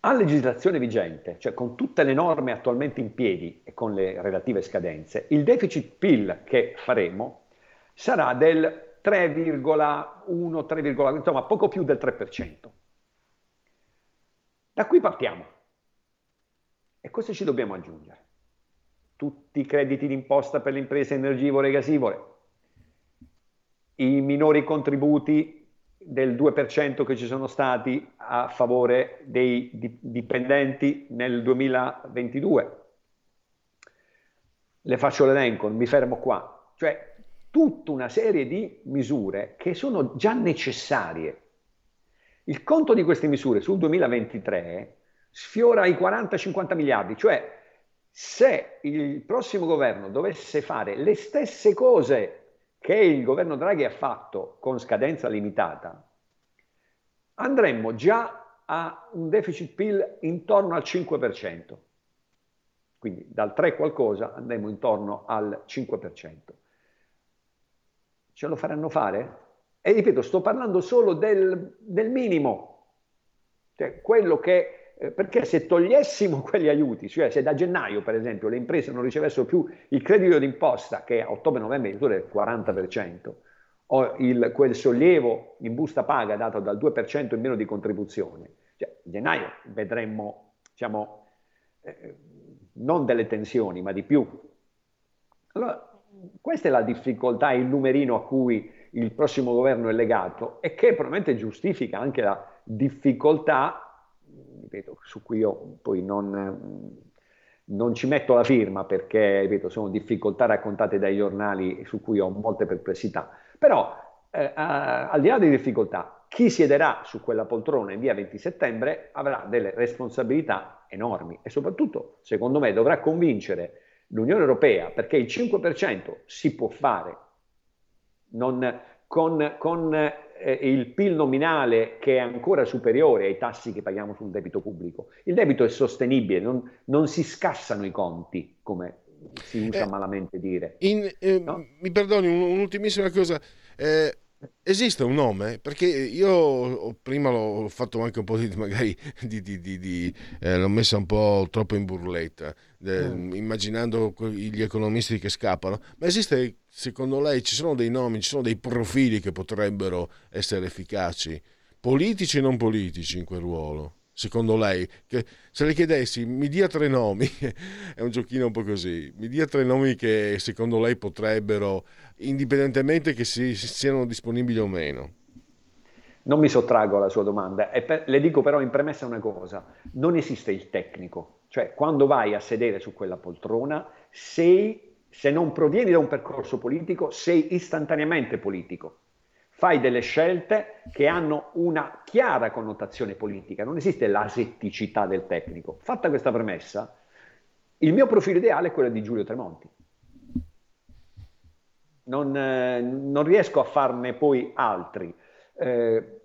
a legislazione vigente, cioè con tutte le norme attualmente in piedi e con le relative scadenze, il deficit PIL che faremo sarà del 3,1, 3, insomma poco più del 3%. Da qui partiamo. E cosa ci dobbiamo aggiungere? Tutti i crediti d'imposta per le imprese energivore e gasivore, i minori contributi del 2% che ci sono stati a favore dei dipendenti nel 2022. Le faccio l'elenco, mi fermo qua. Cioè, tutta una serie di misure che sono già necessarie. Il conto di queste misure sul 2023 sfiora i 40-50 miliardi, cioè se il prossimo governo dovesse fare le stesse cose che il governo Draghi ha fatto con scadenza limitata, andremmo già a un deficit PIL intorno al 5%. Quindi dal 3 qualcosa andremo intorno al 5%. Ce lo faranno fare? E ripeto, sto parlando solo del, del minimo, cioè quello che eh, perché se togliessimo quegli aiuti, cioè se da gennaio per esempio le imprese non ricevessero più il credito d'imposta che a ottobre-novembre è del 40%, o il, quel sollievo in busta paga dato dal 2% in meno di contribuzione, cioè, gennaio vedremmo diciamo, eh, non delle tensioni ma di più. Allora, questa è la difficoltà, il numerino a cui il prossimo governo è legato e che probabilmente giustifica anche la difficoltà ripeto, su cui io poi non, non ci metto la firma perché, ripeto, sono difficoltà raccontate dai giornali su cui ho molte perplessità. Però, eh, al di là delle difficoltà, chi siederà su quella poltrona in via 20 settembre avrà delle responsabilità enormi e soprattutto, secondo me, dovrà convincere l'Unione Europea perché il 5% si può fare non, con, con eh, il PIL nominale che è ancora superiore ai tassi che paghiamo sul debito pubblico. Il debito è sostenibile, non, non si scassano i conti, come si usa eh, malamente dire. In, eh, no? Mi perdoni, un'ultimissima cosa. Eh, Esiste un nome? Perché io prima l'ho fatto anche un po' di, magari di, di, di eh, l'ho messa un po' troppo in burletta, eh, mm. immaginando gli economisti che scappano. Ma esiste, secondo lei, ci sono dei nomi, ci sono dei profili che potrebbero essere efficaci, politici e non politici in quel ruolo? Secondo lei? Che se le chiedessi, mi dia tre nomi, è un giochino un po' così, mi dia tre nomi che secondo lei potrebbero, indipendentemente che si, siano disponibili o meno. Non mi sottraggo alla sua domanda, per, le dico però in premessa una cosa, non esiste il tecnico, cioè quando vai a sedere su quella poltrona sei, se non provieni da un percorso politico, sei istantaneamente politico fai delle scelte che hanno una chiara connotazione politica, non esiste l'asetticità del tecnico. Fatta questa premessa, il mio profilo ideale è quello di Giulio Tremonti. Non, eh, non riesco a farne poi altri. Eh,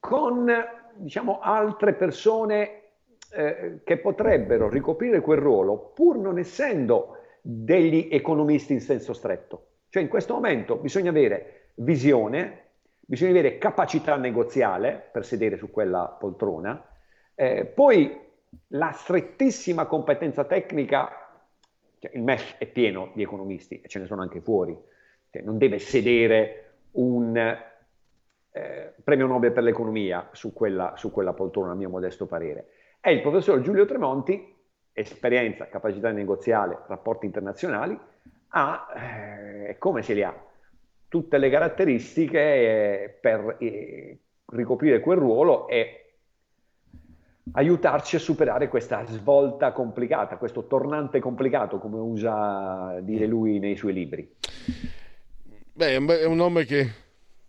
con diciamo, altre persone eh, che potrebbero ricoprire quel ruolo, pur non essendo degli economisti in senso stretto. Cioè in questo momento bisogna avere visione, bisogna avere capacità negoziale per sedere su quella poltrona, eh, poi la strettissima competenza tecnica, cioè il MEF è pieno di economisti e ce ne sono anche fuori, cioè non deve sedere un eh, premio Nobel per l'economia su quella, su quella poltrona, a mio modesto parere. È il professor Giulio Tremonti, esperienza, capacità negoziale, rapporti internazionali, ha, eh, come se li ha? Tutte le caratteristiche eh, per eh, ricoprire quel ruolo e aiutarci a superare questa svolta complicata, questo tornante complicato, come usa dire lui nei suoi libri. Beh, è un nome che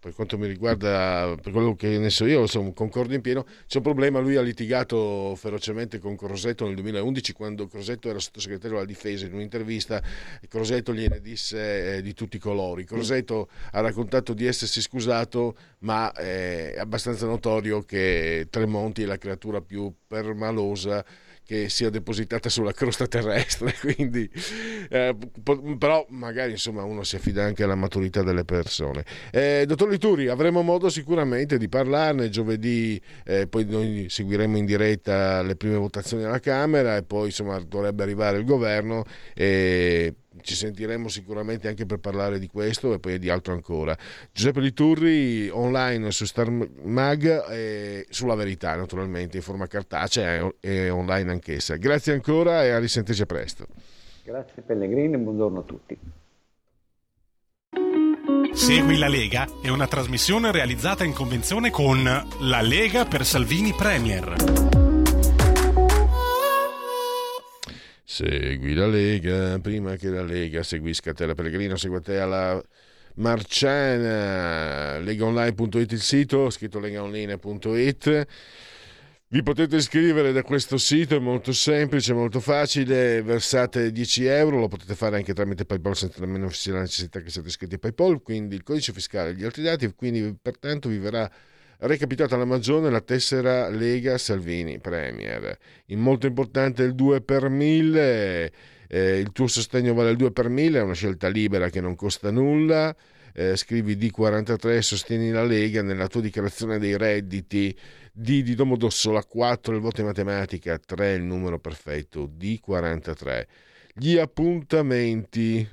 per quanto mi riguarda, per quello che ne so io, insomma, concordo in pieno, c'è un problema, lui ha litigato ferocemente con Crosetto nel 2011 quando Crosetto era sottosegretario alla difesa in un'intervista, Crosetto gliene disse eh, di tutti i colori, Crosetto ha raccontato di essersi scusato, ma è abbastanza notorio che Tremonti è la creatura più permalosa che sia depositata sulla crosta terrestre, quindi, eh, però magari insomma uno si affida anche alla maturità delle persone. Eh, dottor Lituri, avremo modo sicuramente di parlarne giovedì, eh, poi noi seguiremo in diretta le prime votazioni alla Camera e poi insomma dovrebbe arrivare il governo e ci sentiremo sicuramente anche per parlare di questo e poi di altro ancora. Giuseppe Liturri online su Star Mag e sulla verità naturalmente in forma cartacea e online anch'essa. Grazie ancora e a risentirci presto. Grazie Pellegrini buongiorno a tutti. Segui la Lega è una trasmissione realizzata in convenzione con La Lega per Salvini Premier. Segui la Lega, prima che la Lega seguisca te la Pellegrino, segua te alla Marciana, legaonline.it il sito, scritto legaonline.it. Vi potete iscrivere da questo sito, è molto semplice, molto facile, versate 10 euro, lo potete fare anche tramite PayPal senza nemmeno la necessità che siate iscritti a PayPal, quindi il codice fiscale e gli altri dati, quindi pertanto vi verrà recapitata alla Maggiore la tessera Lega Salvini Premier. In molto importante il 2 per 1000, eh, il tuo sostegno vale il 2 per 1000, è una scelta libera che non costa nulla. Eh, scrivi D43 e sostieni la Lega nella tua dichiarazione dei redditi. D di Domodossola 4 il voto in matematica, 3 il numero perfetto, D43. Gli appuntamenti.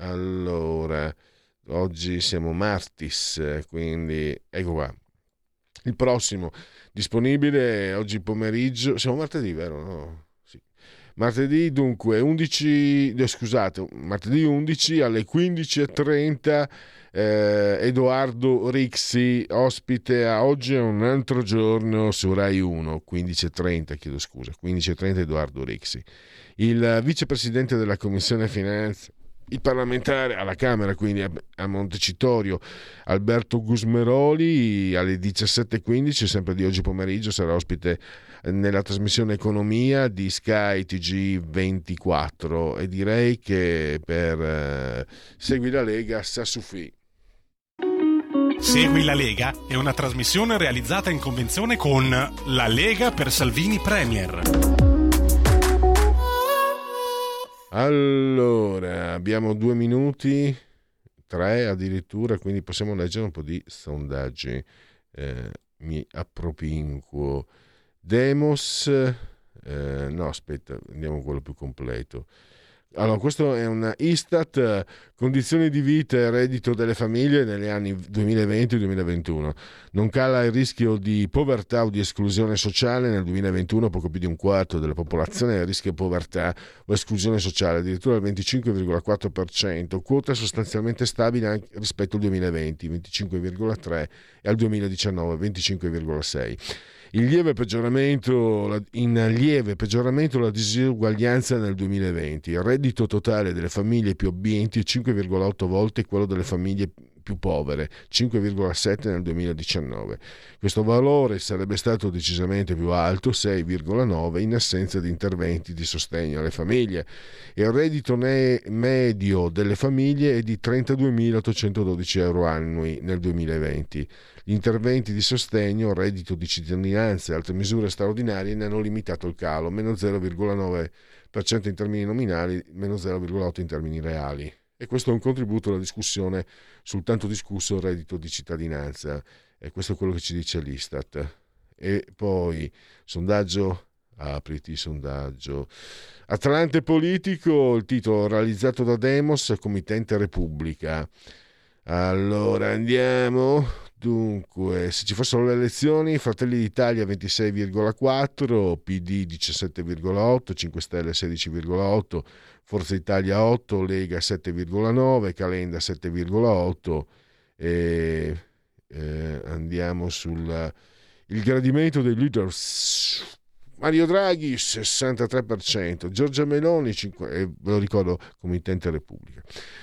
Allora, oggi siamo martis, quindi ecco qua. Il prossimo disponibile oggi pomeriggio, siamo martedì, vero? No? Sì. Martedì dunque 11, eh, scusate, martedì 11 alle 15.30 eh, Edoardo Rixi, ospite a oggi è un altro giorno su Rai 1, 15.30, chiedo scusa, 15.30 Edoardo Rixi. Il vicepresidente della Commissione Finanze il parlamentare alla Camera, quindi a Montecitorio, Alberto Gusmeroli, alle 17.15, sempre di oggi pomeriggio, sarà ospite nella trasmissione Economia di Sky TG24 e direi che per eh, Segui la Lega sa Sassufi. Segui la Lega è una trasmissione realizzata in convenzione con La Lega per Salvini Premier. Allora, abbiamo due minuti, tre addirittura, quindi possiamo leggere un po' di sondaggi. Eh, mi appropinquo. Demos, eh, no aspetta, andiamo a quello più completo. Allora, questo è un Istat, condizioni di vita e reddito delle famiglie negli anni 2020-2021. Non cala il rischio di povertà o di esclusione sociale nel 2021, poco più di un quarto della popolazione è a rischio povertà o esclusione sociale, addirittura il 25,4%, quota sostanzialmente stabile rispetto al 2020, 25,3% e al 2019, 25,6%. In lieve, in lieve peggioramento la disuguaglianza nel 2020. Il reddito totale delle famiglie più abbienti è 5,8 volte quello delle famiglie più povere, 5,7 nel 2019. Questo valore sarebbe stato decisamente più alto, 6,9, in assenza di interventi di sostegno alle famiglie. Il reddito medio delle famiglie è di 32.812 euro annui nel 2020. Interventi di sostegno, reddito di cittadinanza e altre misure straordinarie ne hanno limitato il calo, meno 0,9% in termini nominali, meno 0,8% in termini reali. E questo è un contributo alla discussione sul tanto discusso reddito di cittadinanza. E questo è quello che ci dice l'Istat. E poi, sondaggio, apriti sondaggio. Atlante politico, il titolo realizzato da Demos, committente Repubblica. Allora andiamo. Dunque, se ci fossero le elezioni, Fratelli d'Italia 26,4, PD 17,8, 5 Stelle 16,8, Forza Italia 8, Lega 7,9, Calenda 7,8 e eh, andiamo sul gradimento dei leaders Mario Draghi 63%, Giorgia Meloni, 5, eh, ve lo ricordo, Comitente Repubblica.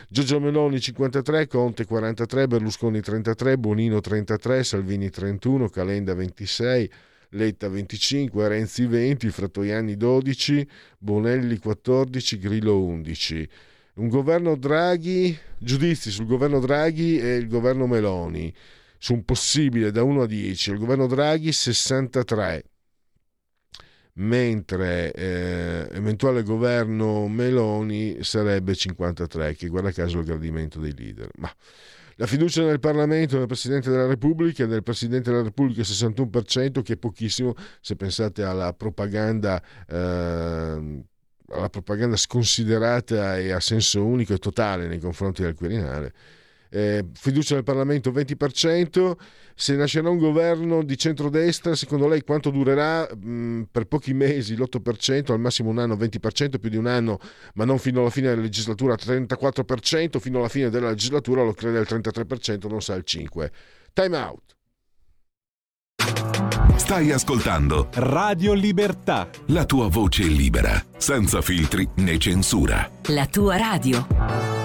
Giorgia Meloni 53, Conte 43, Berlusconi 33, Bonino 33, Salvini 31, Calenda 26, Letta 25, Renzi 20, Frattoiani 12, Bonelli 14, Grillo 11. Un governo Draghi, giudizi sul governo Draghi e il governo Meloni su un possibile da 1 a 10, il governo Draghi 63, mentre eh, eventuale governo Meloni sarebbe 53, che guarda caso il gradimento dei leader. Ma la fiducia nel Parlamento del Presidente della Repubblica, del Presidente della Repubblica 61%, che è pochissimo se pensate alla propaganda. Eh, alla propaganda sconsiderata e a senso unico e totale nei confronti del Quirinale eh, fiducia nel Parlamento 20%, se nascerà un governo di centrodestra, secondo lei quanto durerà? Mm, per pochi mesi l'8%, al massimo un anno 20%, più di un anno, ma non fino alla fine della legislatura 34%, fino alla fine della legislatura lo crede il 33%, non sa il 5%. Time out. Stai ascoltando Radio Libertà. La tua voce libera, senza filtri né censura. La tua radio.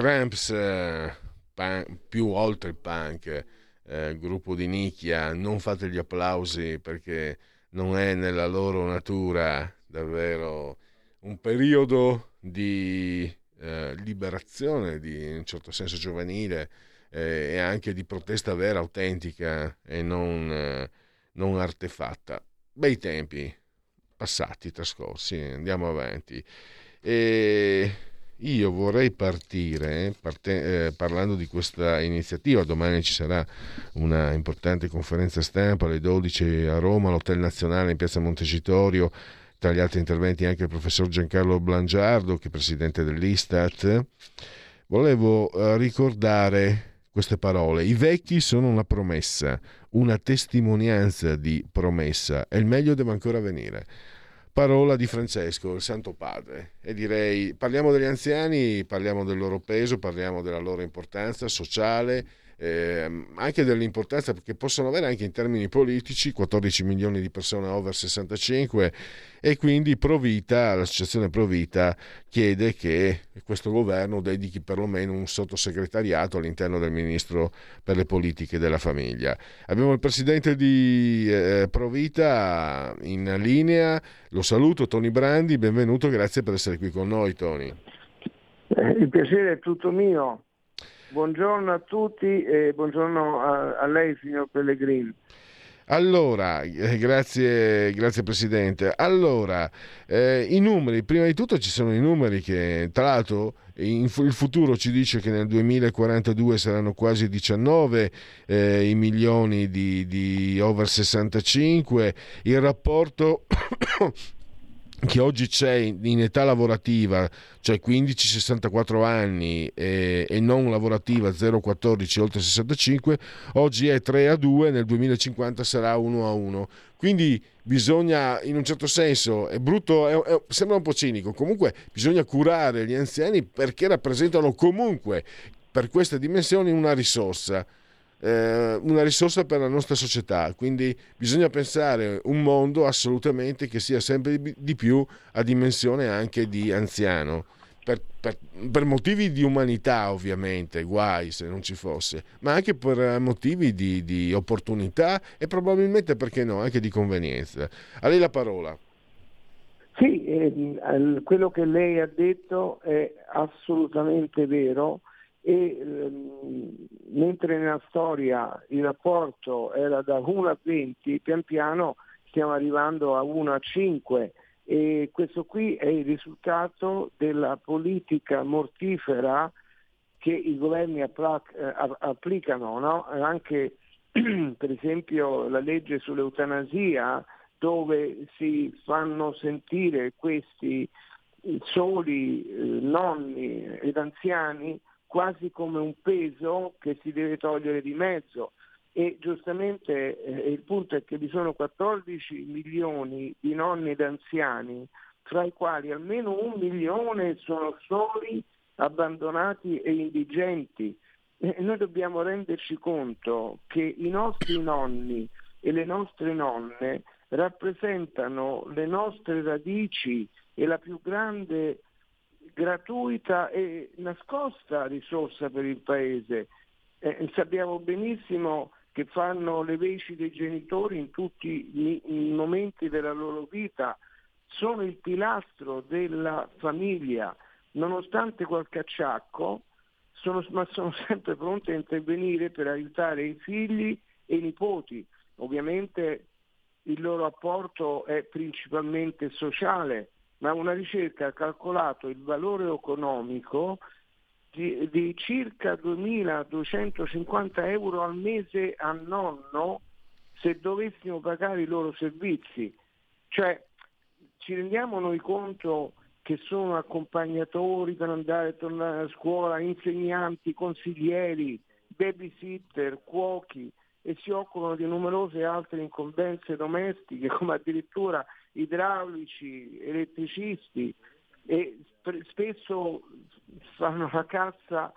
Cramps, eh, pan, più oltre il punk, eh, gruppo di nicchia, non fate gli applausi perché non è nella loro natura davvero un periodo di eh, liberazione, di, in un certo senso giovanile eh, e anche di protesta vera, autentica e non, eh, non artefatta. Bei tempi passati, trascorsi, andiamo avanti. E io vorrei partire parte, eh, parlando di questa iniziativa. Domani ci sarà una importante conferenza stampa alle 12 a Roma, all'Hotel Nazionale in piazza Montecitorio. Tra gli altri interventi anche il professor Giancarlo Blangiardo, che è presidente dell'Istat. Volevo eh, ricordare queste parole. I vecchi sono una promessa, una testimonianza di promessa e il meglio deve ancora venire parola di Francesco, il Santo Padre. E direi, parliamo degli anziani, parliamo del loro peso, parliamo della loro importanza sociale, eh, anche dell'importanza che possono avere anche in termini politici, 14 milioni di persone over 65 e quindi Provita, l'associazione Provita chiede che questo governo dedichi perlomeno un sottosegretariato all'interno del ministro per le politiche della famiglia. Abbiamo il presidente di eh, Provita in linea, lo saluto Tony Brandi, benvenuto, grazie per essere qui con noi Tony. Eh, il piacere è tutto mio. Buongiorno a tutti e buongiorno a, a lei, signor Pellegrini. Allora, eh, grazie, grazie, Presidente. Allora, eh, i numeri, prima di tutto ci sono i numeri che, tra l'altro, in, il futuro ci dice che nel 2042 saranno quasi 19 eh, i milioni di, di over 65, il rapporto che oggi c'è in età lavorativa, cioè 15-64 anni e, e, non lavorativa 0-14 oltre 65, oggi è 3 a 2, nel 2050 sarà 1 a 1. Quindi bisogna, in un certo senso, è brutto, è, è, sembra un po' cinico, comunque bisogna curare gli anziani perché rappresentano comunque per queste dimensioni una risorsa una risorsa per la nostra società, quindi bisogna pensare un mondo assolutamente che sia sempre di più a dimensione anche di anziano. Per, per, per, motivi di umanità ovviamente, guai se non ci fosse, ma anche per motivi di, di opportunità e probabilmente perché no, anche di convenienza. A lei la parola. Sì, eh, quello che lei ha detto è assolutamente vero e ehm, mentre nella storia il rapporto era da 1 a 20, pian piano stiamo arrivando a 1 a 5 e questo qui è il risultato della politica mortifera che i governi applac- eh, applicano, no? anche per esempio la legge sull'eutanasia dove si fanno sentire questi soli eh, nonni ed anziani quasi come un peso che si deve togliere di mezzo e giustamente eh, il punto è che vi sono 14 milioni di nonni ed anziani, tra i quali almeno un milione sono soli, abbandonati e indigenti. E noi dobbiamo renderci conto che i nostri nonni e le nostre nonne rappresentano le nostre radici e la più grande gratuita e nascosta risorsa per il Paese. Eh, sappiamo benissimo che fanno le veci dei genitori in tutti i momenti della loro vita, sono il pilastro della famiglia, nonostante qualche acciacco, sono, ma sono sempre pronti a intervenire per aiutare i figli e i nipoti. Ovviamente il loro apporto è principalmente sociale, ma una ricerca ha calcolato il valore economico di, di circa 2.250 euro al mese a nonno se dovessimo pagare i loro servizi. Cioè ci rendiamo noi conto che sono accompagnatori per andare e tornare a scuola, insegnanti, consiglieri, babysitter, cuochi e si occupano di numerose altre incombenze domestiche come addirittura idraulici, elettricisti e spesso fanno la cassa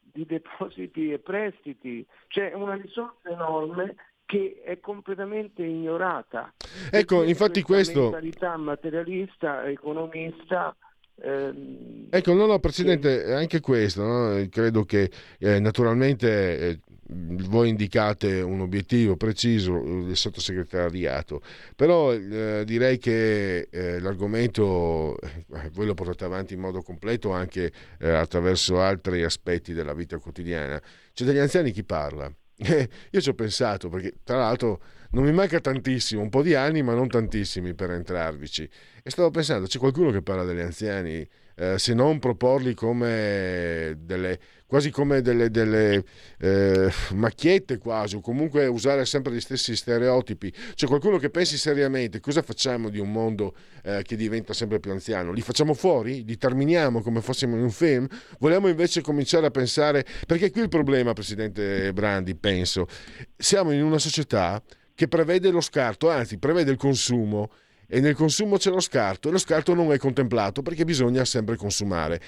di depositi e prestiti, c'è una risorsa enorme che è completamente ignorata. Ecco, infatti questo... Mentalità materialista, economista, Ehm, ecco, no, no, Presidente, anche questo, no? credo che eh, naturalmente eh, voi indicate un obiettivo preciso del sottosegretariato, però eh, direi che eh, l'argomento eh, voi lo portate avanti in modo completo anche eh, attraverso altri aspetti della vita quotidiana. Cioè degli anziani chi parla? io ci ho pensato perché tra l'altro non mi manca tantissimo, un po' di anni ma non tantissimi per entrarvici e stavo pensando c'è qualcuno che parla degli anziani eh, se non proporli come delle, quasi come delle, delle eh, macchiette quasi, o comunque usare sempre gli stessi stereotipi. C'è qualcuno che pensi seriamente cosa facciamo di un mondo eh, che diventa sempre più anziano? Li facciamo fuori? Li terminiamo come fossimo in un film? Vogliamo invece cominciare a pensare, perché qui il problema, Presidente Brandi, penso, siamo in una società che prevede lo scarto, anzi prevede il consumo e nel consumo c'è lo scarto e lo scarto non è contemplato perché bisogna sempre consumare.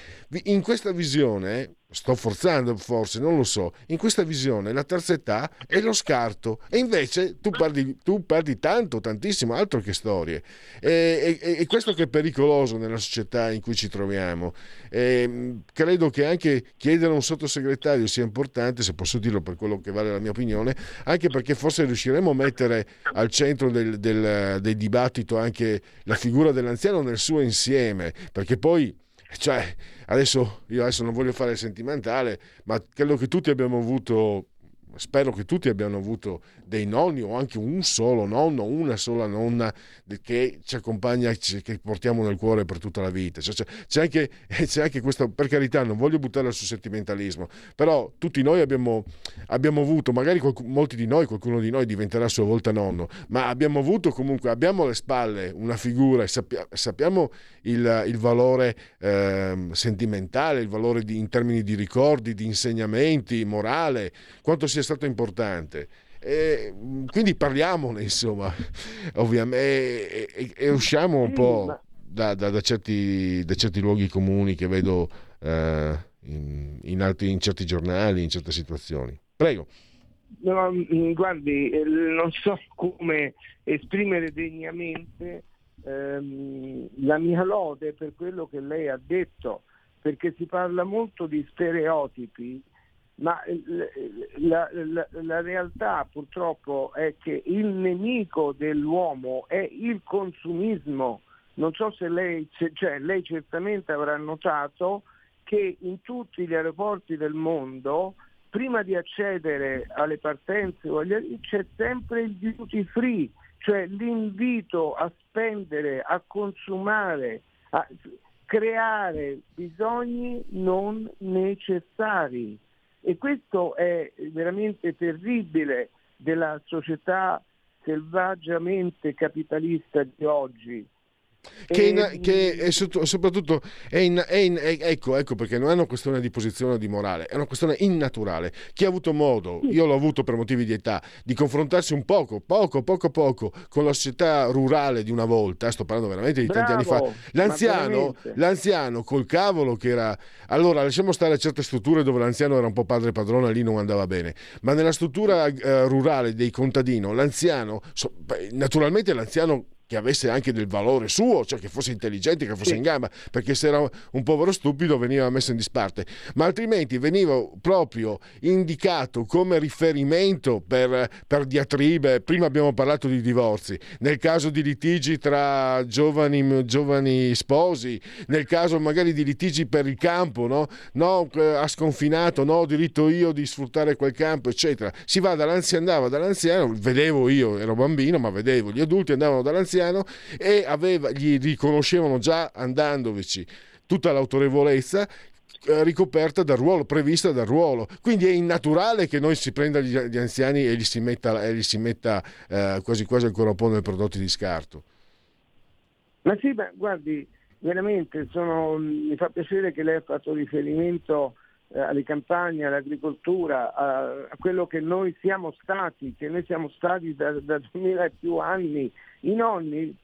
In questa visione sto forzando forse, non lo so, in questa visione la terza età è lo scarto e invece tu perdi, tu perdi tanto, tantissimo, altro che storie. E, e, e, questo che è pericoloso nella società in cui ci troviamo. E, credo che anche chiedere a un sottosegretario sia importante, se posso dirlo per quello che vale la mia opinione, anche perché forse riusciremo a mettere al centro del, del, del dibattito anche la figura dell'anziano nel suo insieme, perché poi cioè, adesso io adesso non voglio fare sentimentale, ma credo che tutti abbiamo avuto spero che tutti abbiano avuto dei nonni o anche un solo nonno, una sola nonna che ci accompagna, che portiamo nel cuore per tutta la vita. Cioè, c'è, anche, c'è, anche, questo, per carità, non voglio buttarla sul sentimentalismo, però tutti noi abbiamo, abbiamo avuto, magari qualcuno, molti di noi, qualcuno di noi diventerà a sua volta nonno, ma abbiamo avuto comunque, abbiamo alle spalle una figura e sappia, sappiamo il, il valore eh, sentimentale, il valore di, in termini di ricordi, di insegnamenti, morale, quanto sia stato importante. E quindi parliamone, insomma, ovviamente, e, e, usciamo un po' da, da, da, certi, da, certi, luoghi comuni che vedo eh, in, in, altri, in certi giornali, in certe situazioni. Prego. No, mm, guardi, eh, non so come esprimere degnamente ehm, la mia lode per quello che lei ha detto, perché si parla molto di stereotipi ma la, la, la, realtà purtroppo è che il nemico dell'uomo è il consumismo. Non so se lei, cioè, lei certamente avrà notato che in tutti gli aeroporti del mondo, prima di accedere alle partenze c'è sempre il duty free, cioè l'invito a spendere, a consumare, a creare bisogni non necessari. E questo è veramente terribile della società selvaggiamente capitalista di oggi, che, in, che è soprattutto è in, è in, è, ecco, ecco perché non è una questione di posizione o di morale, è una questione innaturale. Chi ha avuto modo, io l'ho avuto per motivi di età, di confrontarsi un poco, poco, poco, poco con la società rurale di una volta, sto parlando veramente di tanti Bravo, anni fa, l'anziano, l'anziano col cavolo che era... Allora, lasciamo stare certe strutture dove l'anziano era un po' padre padrone, lì non andava bene, ma nella struttura eh, rurale dei contadino, l'anziano, so, naturalmente l'anziano che avesse anche del valore suo, cioè che fosse intelligente, che fosse sì. in gamba, perché se era un povero stupido veniva messo in disparte, ma altrimenti veniva proprio indicato come riferimento per, per diatribe, prima abbiamo parlato di divorzi, nel caso di litigi tra giovani, giovani sposi, nel caso magari di litigi per il campo, no? no ha sconfinato, no, ho diritto io di sfruttare quel campo, eccetera. Si va dall'anziano, andava dall'anziano, vedevo io, ero bambino, ma vedevo, gli adulti andavano dall'anziano, anziano e aveva, gli riconoscevano già andandovici tutta l'autorevolezza eh, ricoperta dal ruolo, prevista dal ruolo. Quindi è innaturale che noi si prenda gli, gli anziani e gli si metta, e gli si metta eh, quasi quasi ancora un po' nei prodotti di scarto. Ma sì, beh, guardi, veramente sono, mi fa piacere che lei ha fatto riferimento eh, alle campagne, all'agricoltura, a, a, quello che noi siamo stati, che noi siamo stati da, da 2000 e più anni. I nonni,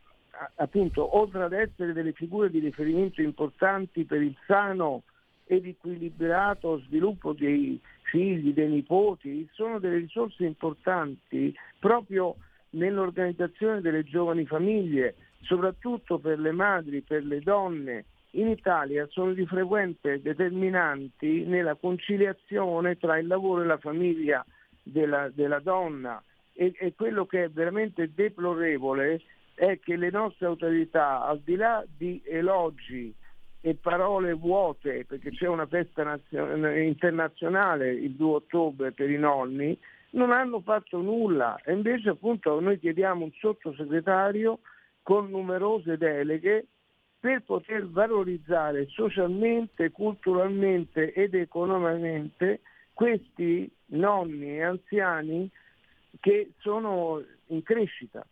appunto, oltre ad essere delle figure di riferimento importanti per il sano ed equilibrato sviluppo dei figli, dei nipoti, sono delle risorse importanti proprio nell'organizzazione delle giovani famiglie, soprattutto per le madri, per le donne. In Italia sono di frequente determinanti nella conciliazione tra il lavoro e la famiglia della, della donna e, e quello che è veramente deplorevole è che le nostre autorità, al di là di elogi e parole vuote, perché c'è una festa nazio- internazionale il 2 ottobre per i nonni, non hanno fatto nulla. E invece appunto noi chiediamo un sottosegretario con numerose deleghe per poter valorizzare socialmente, culturalmente ed economicamente questi nonni e anziani che sono in crescita.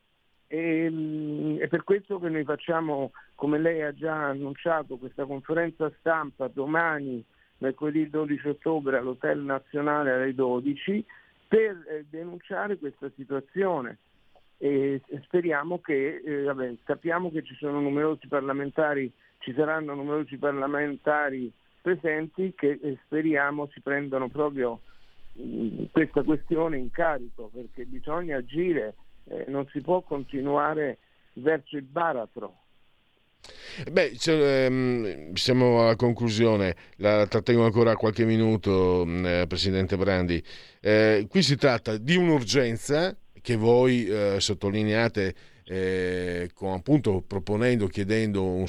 E, è per questo che noi facciamo, come lei ha già annunciato, questa conferenza stampa domani, mercoledì 12 ottobre, all'Hotel Nazionale alle 12, per eh, denunciare questa situazione. E speriamo che, eh, vabbè, capiamo che ci sono numerosi parlamentari, ci saranno numerosi parlamentari presenti che eh, speriamo si prendano proprio questa questione in carico, perché bisogna agire eh, non si può continuare verso il baratro. Beh, ehm, siamo alla conclusione, la trattengo ancora qualche minuto, mm, eh, Presidente Brandi. Eh, qui si tratta di un'urgenza che voi eh, sottolineate eh, con, appunto proponendo, chiedendo un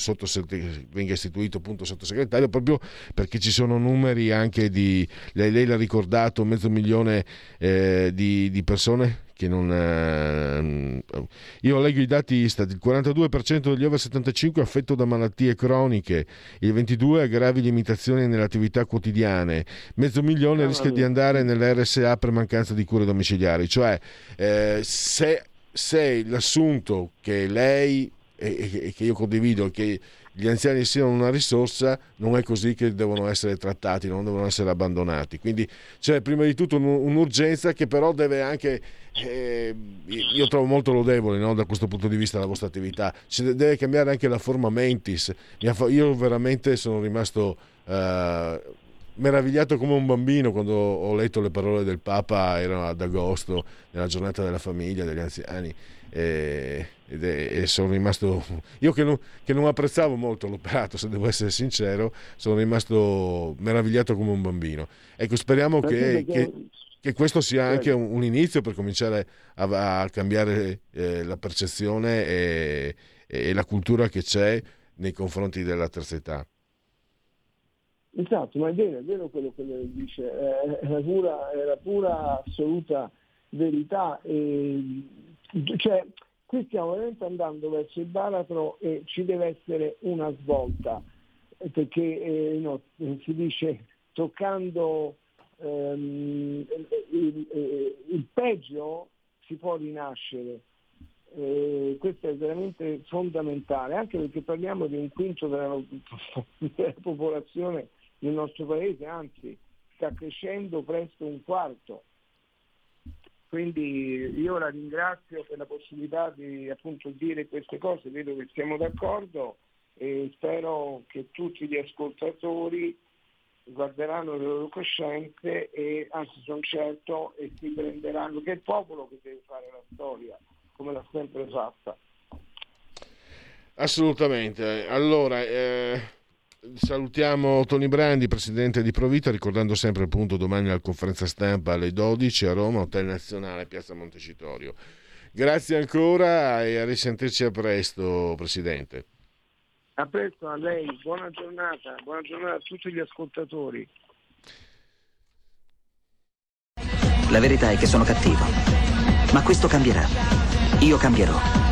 venga istituito appunto sottosegretario proprio perché ci sono numeri anche di, lei, lei l'ha ricordato, mezzo milione eh, di, di persone che non... Eh, io leggo i dati Istat, il 42% degli over 75 è affetto da malattie croniche, il 22% ha gravi limitazioni nelle attività quotidiane, mezzo milione rischia di andare nell'RSA per mancanza di cure domiciliari, cioè eh, se, se l'assunto che lei e, che io condivido, che gli anziani siano una risorsa, non è così che devono essere trattati, non devono essere abbandonati. Quindi c'è prima di tutto un'urgenza che però deve anche, eh, io trovo molto lodevole no, da questo punto di vista la vostra attività, ci deve cambiare anche la forma mentis. Io veramente sono rimasto... Eh, meravigliato come un bambino quando ho letto le parole del Papa, erano ad agosto, nella giornata della famiglia, degli anziani e, e, sono rimasto io che non, che non, apprezzavo molto l'operato se devo essere sincero sono rimasto meravigliato come un bambino. Ecco speriamo che, che, che questo sia anche un, un, inizio per cominciare a, a cambiare eh, la percezione e, e, la cultura che c'è nei confronti della terza età Esatto, ma è vero, è vero quello che lei dice, è la pura, è la pura assoluta verità. E cioè, qui stiamo veramente andando verso il baratro e ci deve essere una svolta, perché eh, no, si dice toccando ehm, il, eh, il, peggio si può rinascere. Eh, questo è veramente fondamentale, anche perché parliamo di un quinto della, della popolazione del nostro paese, anzi sta crescendo presto un quarto quindi io la ringrazio per la possibilità di appunto dire queste cose, vedo che siamo d'accordo e spero che tutti gli ascoltatori guarderanno le loro coscienze e anzi sono certo e si prenderanno che è il popolo che deve fare la storia come l'ha sempre fatta. Assolutamente. Allora, eh, Salutiamo Tony Brandi, presidente di Provita, ricordando sempre appunto domani la conferenza stampa alle 12 a Roma, Hotel Nazionale, Piazza Montecitorio. Grazie ancora e a risentirci a presto, Presidente. A presto a lei, buona giornata, buona giornata a tutti gli ascoltatori. La verità è che sono cattivo, ma questo cambierà. Io cambierò.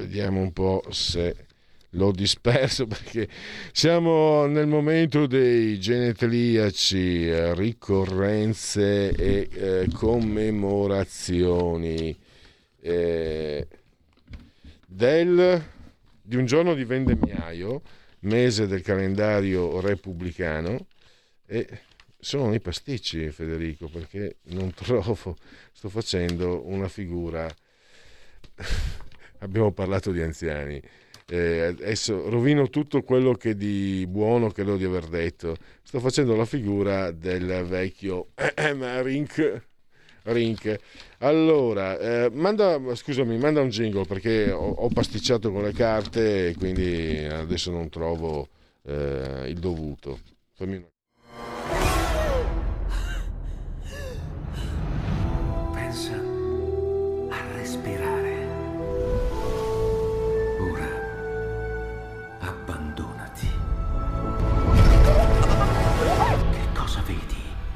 Vediamo un po' se l'ho disperso perché siamo nel momento dei genetliaci, eh, ricorrenze e eh, commemorazioni. Eh, del, di un giorno di vendemmiaio, mese del calendario repubblicano e sono i pasticci Federico perché non trovo, sto facendo una figura, abbiamo parlato di anziani eh, adesso rovino tutto quello che di buono credo di aver detto. Sto facendo la figura del vecchio Rink. Rink. Allora, eh, manda, scusami, manda un jingle perché ho, ho, pasticciato con le carte e quindi adesso non trovo eh, il dovuto. Fammi una...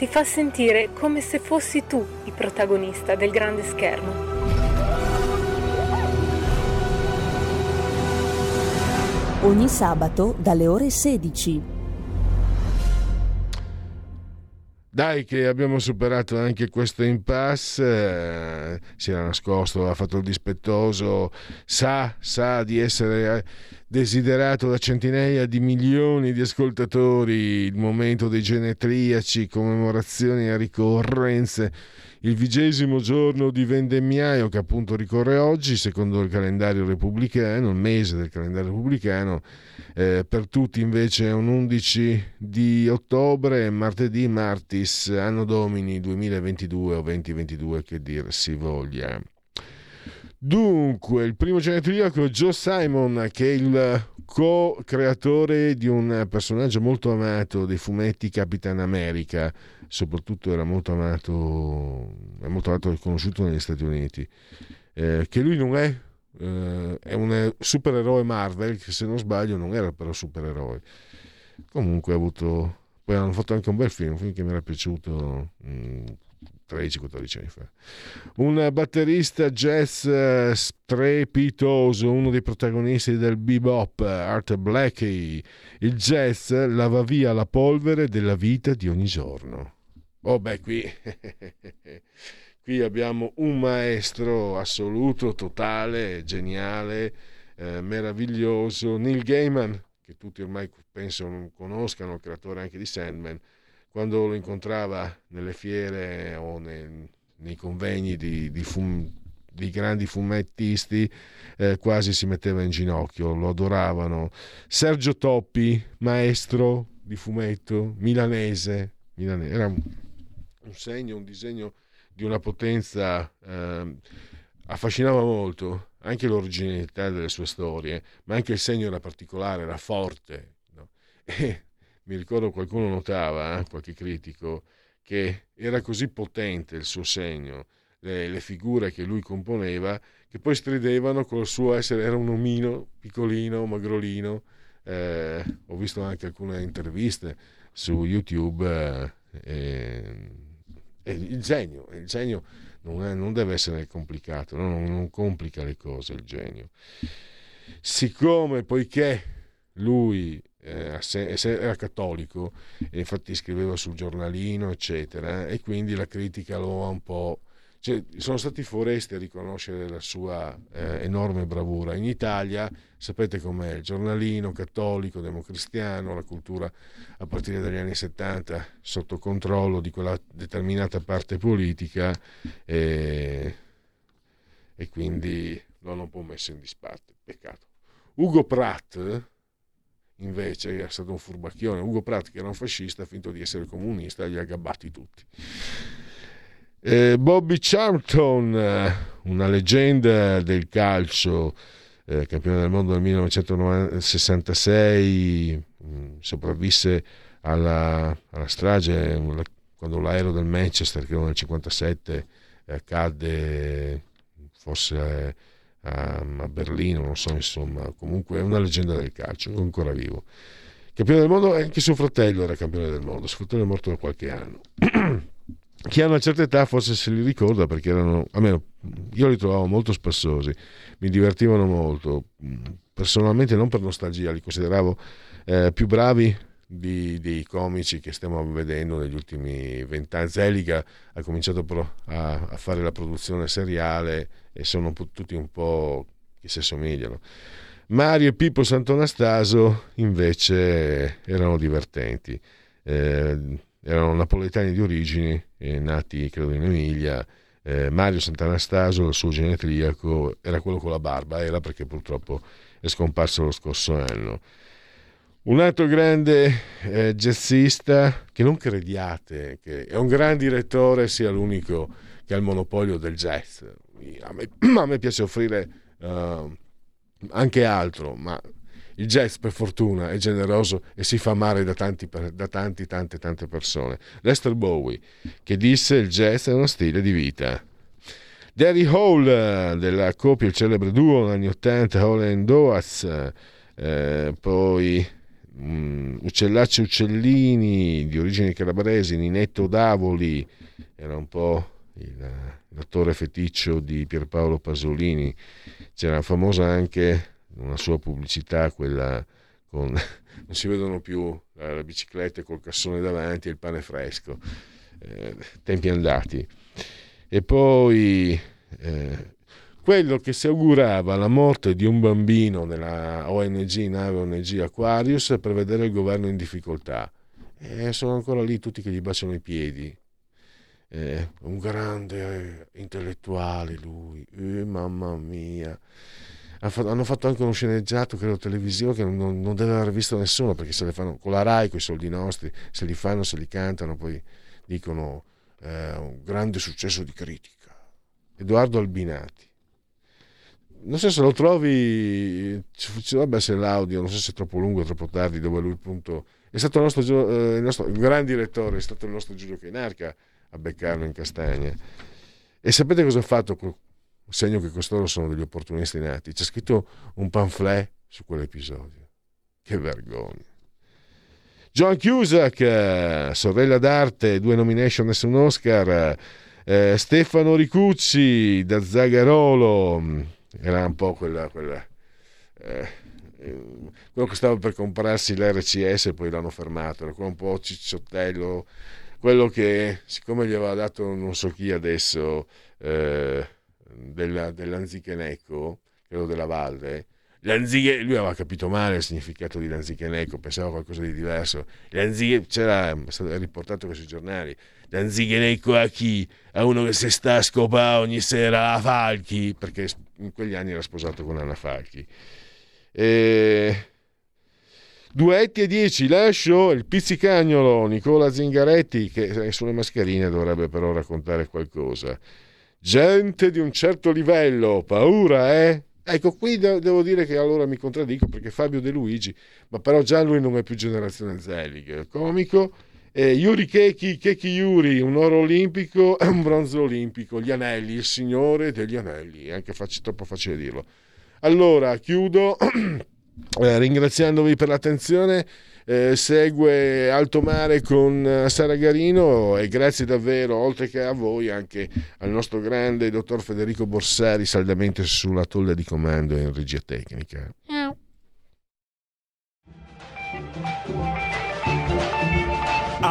ti fa sentire come se fossi tu il protagonista del grande schermo. ogni sabato dalle ore 16. Dai che abbiamo superato anche questo impasse, eh, si era nascosto, ha fatto il dispettoso, sa, sa di essere desiderato da centinaia di milioni di ascoltatori, il momento dei genetriaci, commemorazioni e ricorrenze il vigesimo giorno di vendemmiaio che appunto ricorre oggi, secondo il calendario repubblicano, il mese del calendario repubblicano, eh, per tutti invece è un 11 di ottobre, martedì, martis, anno domini 2022 o 2022 che dir si voglia. Dunque, il primo genetriaco Joe Simon, che è il co-creatore di un personaggio molto amato dei fumetti Capitan America, soprattutto era molto amato, è molto amato e conosciuto negli Stati Uniti, eh, che lui non è, eh, è un supereroe Marvel, che se non sbaglio non era però supereroe. Comunque ha avuto, poi hanno fatto anche un bel film, un film che mi era piaciuto, mh, mm, 13-14 anni fa. Un batterista jazz eh, strepitoso, uno dei protagonisti del bebop, Art Blakey. Il jazz lava via la polvere della vita di ogni giorno. Oh beh, qui, qui abbiamo un maestro assoluto, totale, geniale, eh, meraviglioso, Neil Gaiman, che tutti ormai penso conoscano, creatore anche di Sandman, quando lo incontrava nelle fiere o nei, nei convegni di, di, fum, di, grandi fumettisti, eh, quasi si metteva in ginocchio, lo adoravano. Sergio Toppi, maestro di fumetto, milanese, milanese era un segno, un disegno di una potenza eh, affascinava molto, anche l'originalità delle sue storie, ma anche il segno era particolare, era forte. No? E mi ricordo qualcuno notava, eh, qualche critico, che era così potente il suo segno, le, le, figure che lui componeva, che poi stridevano col suo essere, era un omino piccolino, magrolino. Eh, ho visto anche alcune interviste su YouTube. Eh, il genio, il genio non, è, non, deve essere complicato, no? non, non, complica le cose il genio. Siccome, poiché lui eh, era cattolico, e infatti scriveva sul giornalino, eccetera, e quindi la critica lo ha un po' Cioè, sono stati foresti a riconoscere la sua eh, enorme bravura. In Italia sapete com'è, il giornalino cattolico, democristiano, la cultura a partire dagli anni 70 sotto controllo di quella determinata parte politica e, e quindi lo hanno un po' messo in disparte. Peccato. Ugo Pratt invece è stato un furbacchione. Ugo Pratt che era un fascista ha finto di essere comunista li ha gabbati tutti. Eh, Bobby Charlton, eh, una leggenda del calcio, eh, campione del mondo nel 1966, mh, mm, sopravvisse alla, alla strage, quando l'aereo del Manchester, credo nel 57, eh, cadde forse a, a, Berlino, non so, insomma, comunque è una leggenda del calcio, ancora vivo. Campione del mondo, anche suo fratello era campione del mondo, suo fratello è morto da qualche anno. Chi ha una certa età forse se li ricorda perché erano, almeno io li trovavo molto spassosi, mi divertivano molto, personalmente non per nostalgia, li consideravo eh, più bravi di, dei comici che stiamo vedendo negli ultimi vent'anni. Zeliga ha cominciato a, a, fare la produzione seriale e sono tutti un po' che si assomigliano. Mario e Pippo Sant'Anastaso invece erano divertenti, eh, erano napoletani di origini, eh, nati credo in Emilia. Eh, Mario Sant'Anastaso, il suo genetriaco, era quello con la barba, era perché purtroppo è scomparso lo scorso anno. Un altro grande eh, jazzista che non crediate che è un gran direttore sia l'unico che ha il monopolio del jazz. A me, a me piace offrire uh, anche altro, ma il jazz per fortuna è generoso e si fa amare da tanti, da tanti tante, tante persone. Lester Bowie, che disse il jazz è uno stile di vita. Derry Hall, della coppia, il celebre duo negli anni 80, Hall and Oates, eh, poi um, Uccellacci Uccellini di origini calabresi, Ninetto Davoli, era un po' il, l'attore feticcio di Pierpaolo Pasolini, c'era famosa anche una sua pubblicità, quella con non si vedono più le biciclette col cassone davanti e il pane fresco, eh, tempi andati. E poi eh, quello che si augurava la morte di un bambino nella ONG, nave ONG Aquarius, per vedere il governo in difficoltà. E sono ancora lì tutti che gli baciano i piedi. Eh, un grande eh, intellettuale lui, eh, mamma mia. Hanno fatto anche uno sceneggiato, credo, televisivo che non, non, deve aver visto nessuno perché se le fanno con la Rai, con i soldi nostri, se li fanno, se li cantano, poi dicono eh, un grande successo di critica. Edoardo Albinati non so se lo trovi vabbè se l'audio non so se è troppo lungo o troppo tardi dove lui appunto è stato il nostro, eh, il nostro il gran direttore è stato il nostro Giulio Cainarca a beccarlo in castagna e sapete cosa ha fatto segno che costoro sono degli opportunisti nati? C'è scritto un pamphlet su quell'episodio. Che vergogna. John Cusack sorella d'arte due nomination e un Oscar eh, Stefano Ricucci da Zagarolo era un po' quella, quella eh, quello che stava per comprarsi l'RCS e poi l'hanno fermato, era un po' cicciottello, quello che siccome gli aveva dato non so chi adesso eh, della, dell'Anzichenecco, quello della Valde, Lanzighe, lui aveva capito male il significato di Lanzichenecco, pensava a qualcosa di diverso. Lanzighe, c'era, riportato questi giornali, Lanzichenecco a chi? A uno che si sta a scopare ogni sera a Falchi, perché in quegli anni era sposato con Anna Falchi. E... Duetti e 10, lascio il pizzicagnolo Nicola Zingaretti che sulle mascherine dovrebbe però raccontare qualcosa. Gente di un certo livello, paura eh? Ecco, qui devo dire che allora mi contraddico perché Fabio De Luigi, ma però già lui non è più generazione Zelig, comico. Eh, Yuri Keki, Keki Yuri, un oro olimpico e un bronzo olimpico, gli anelli, il signore degli anelli, anche fac- troppo facile dirlo. Allora, chiudo eh, ringraziandovi per l'attenzione. Eh, segue Alto Mare con eh, Sara Garino e grazie davvero, oltre che a voi, anche al nostro grande dottor Federico Borsari, saldamente sulla tolla di comando in regia tecnica.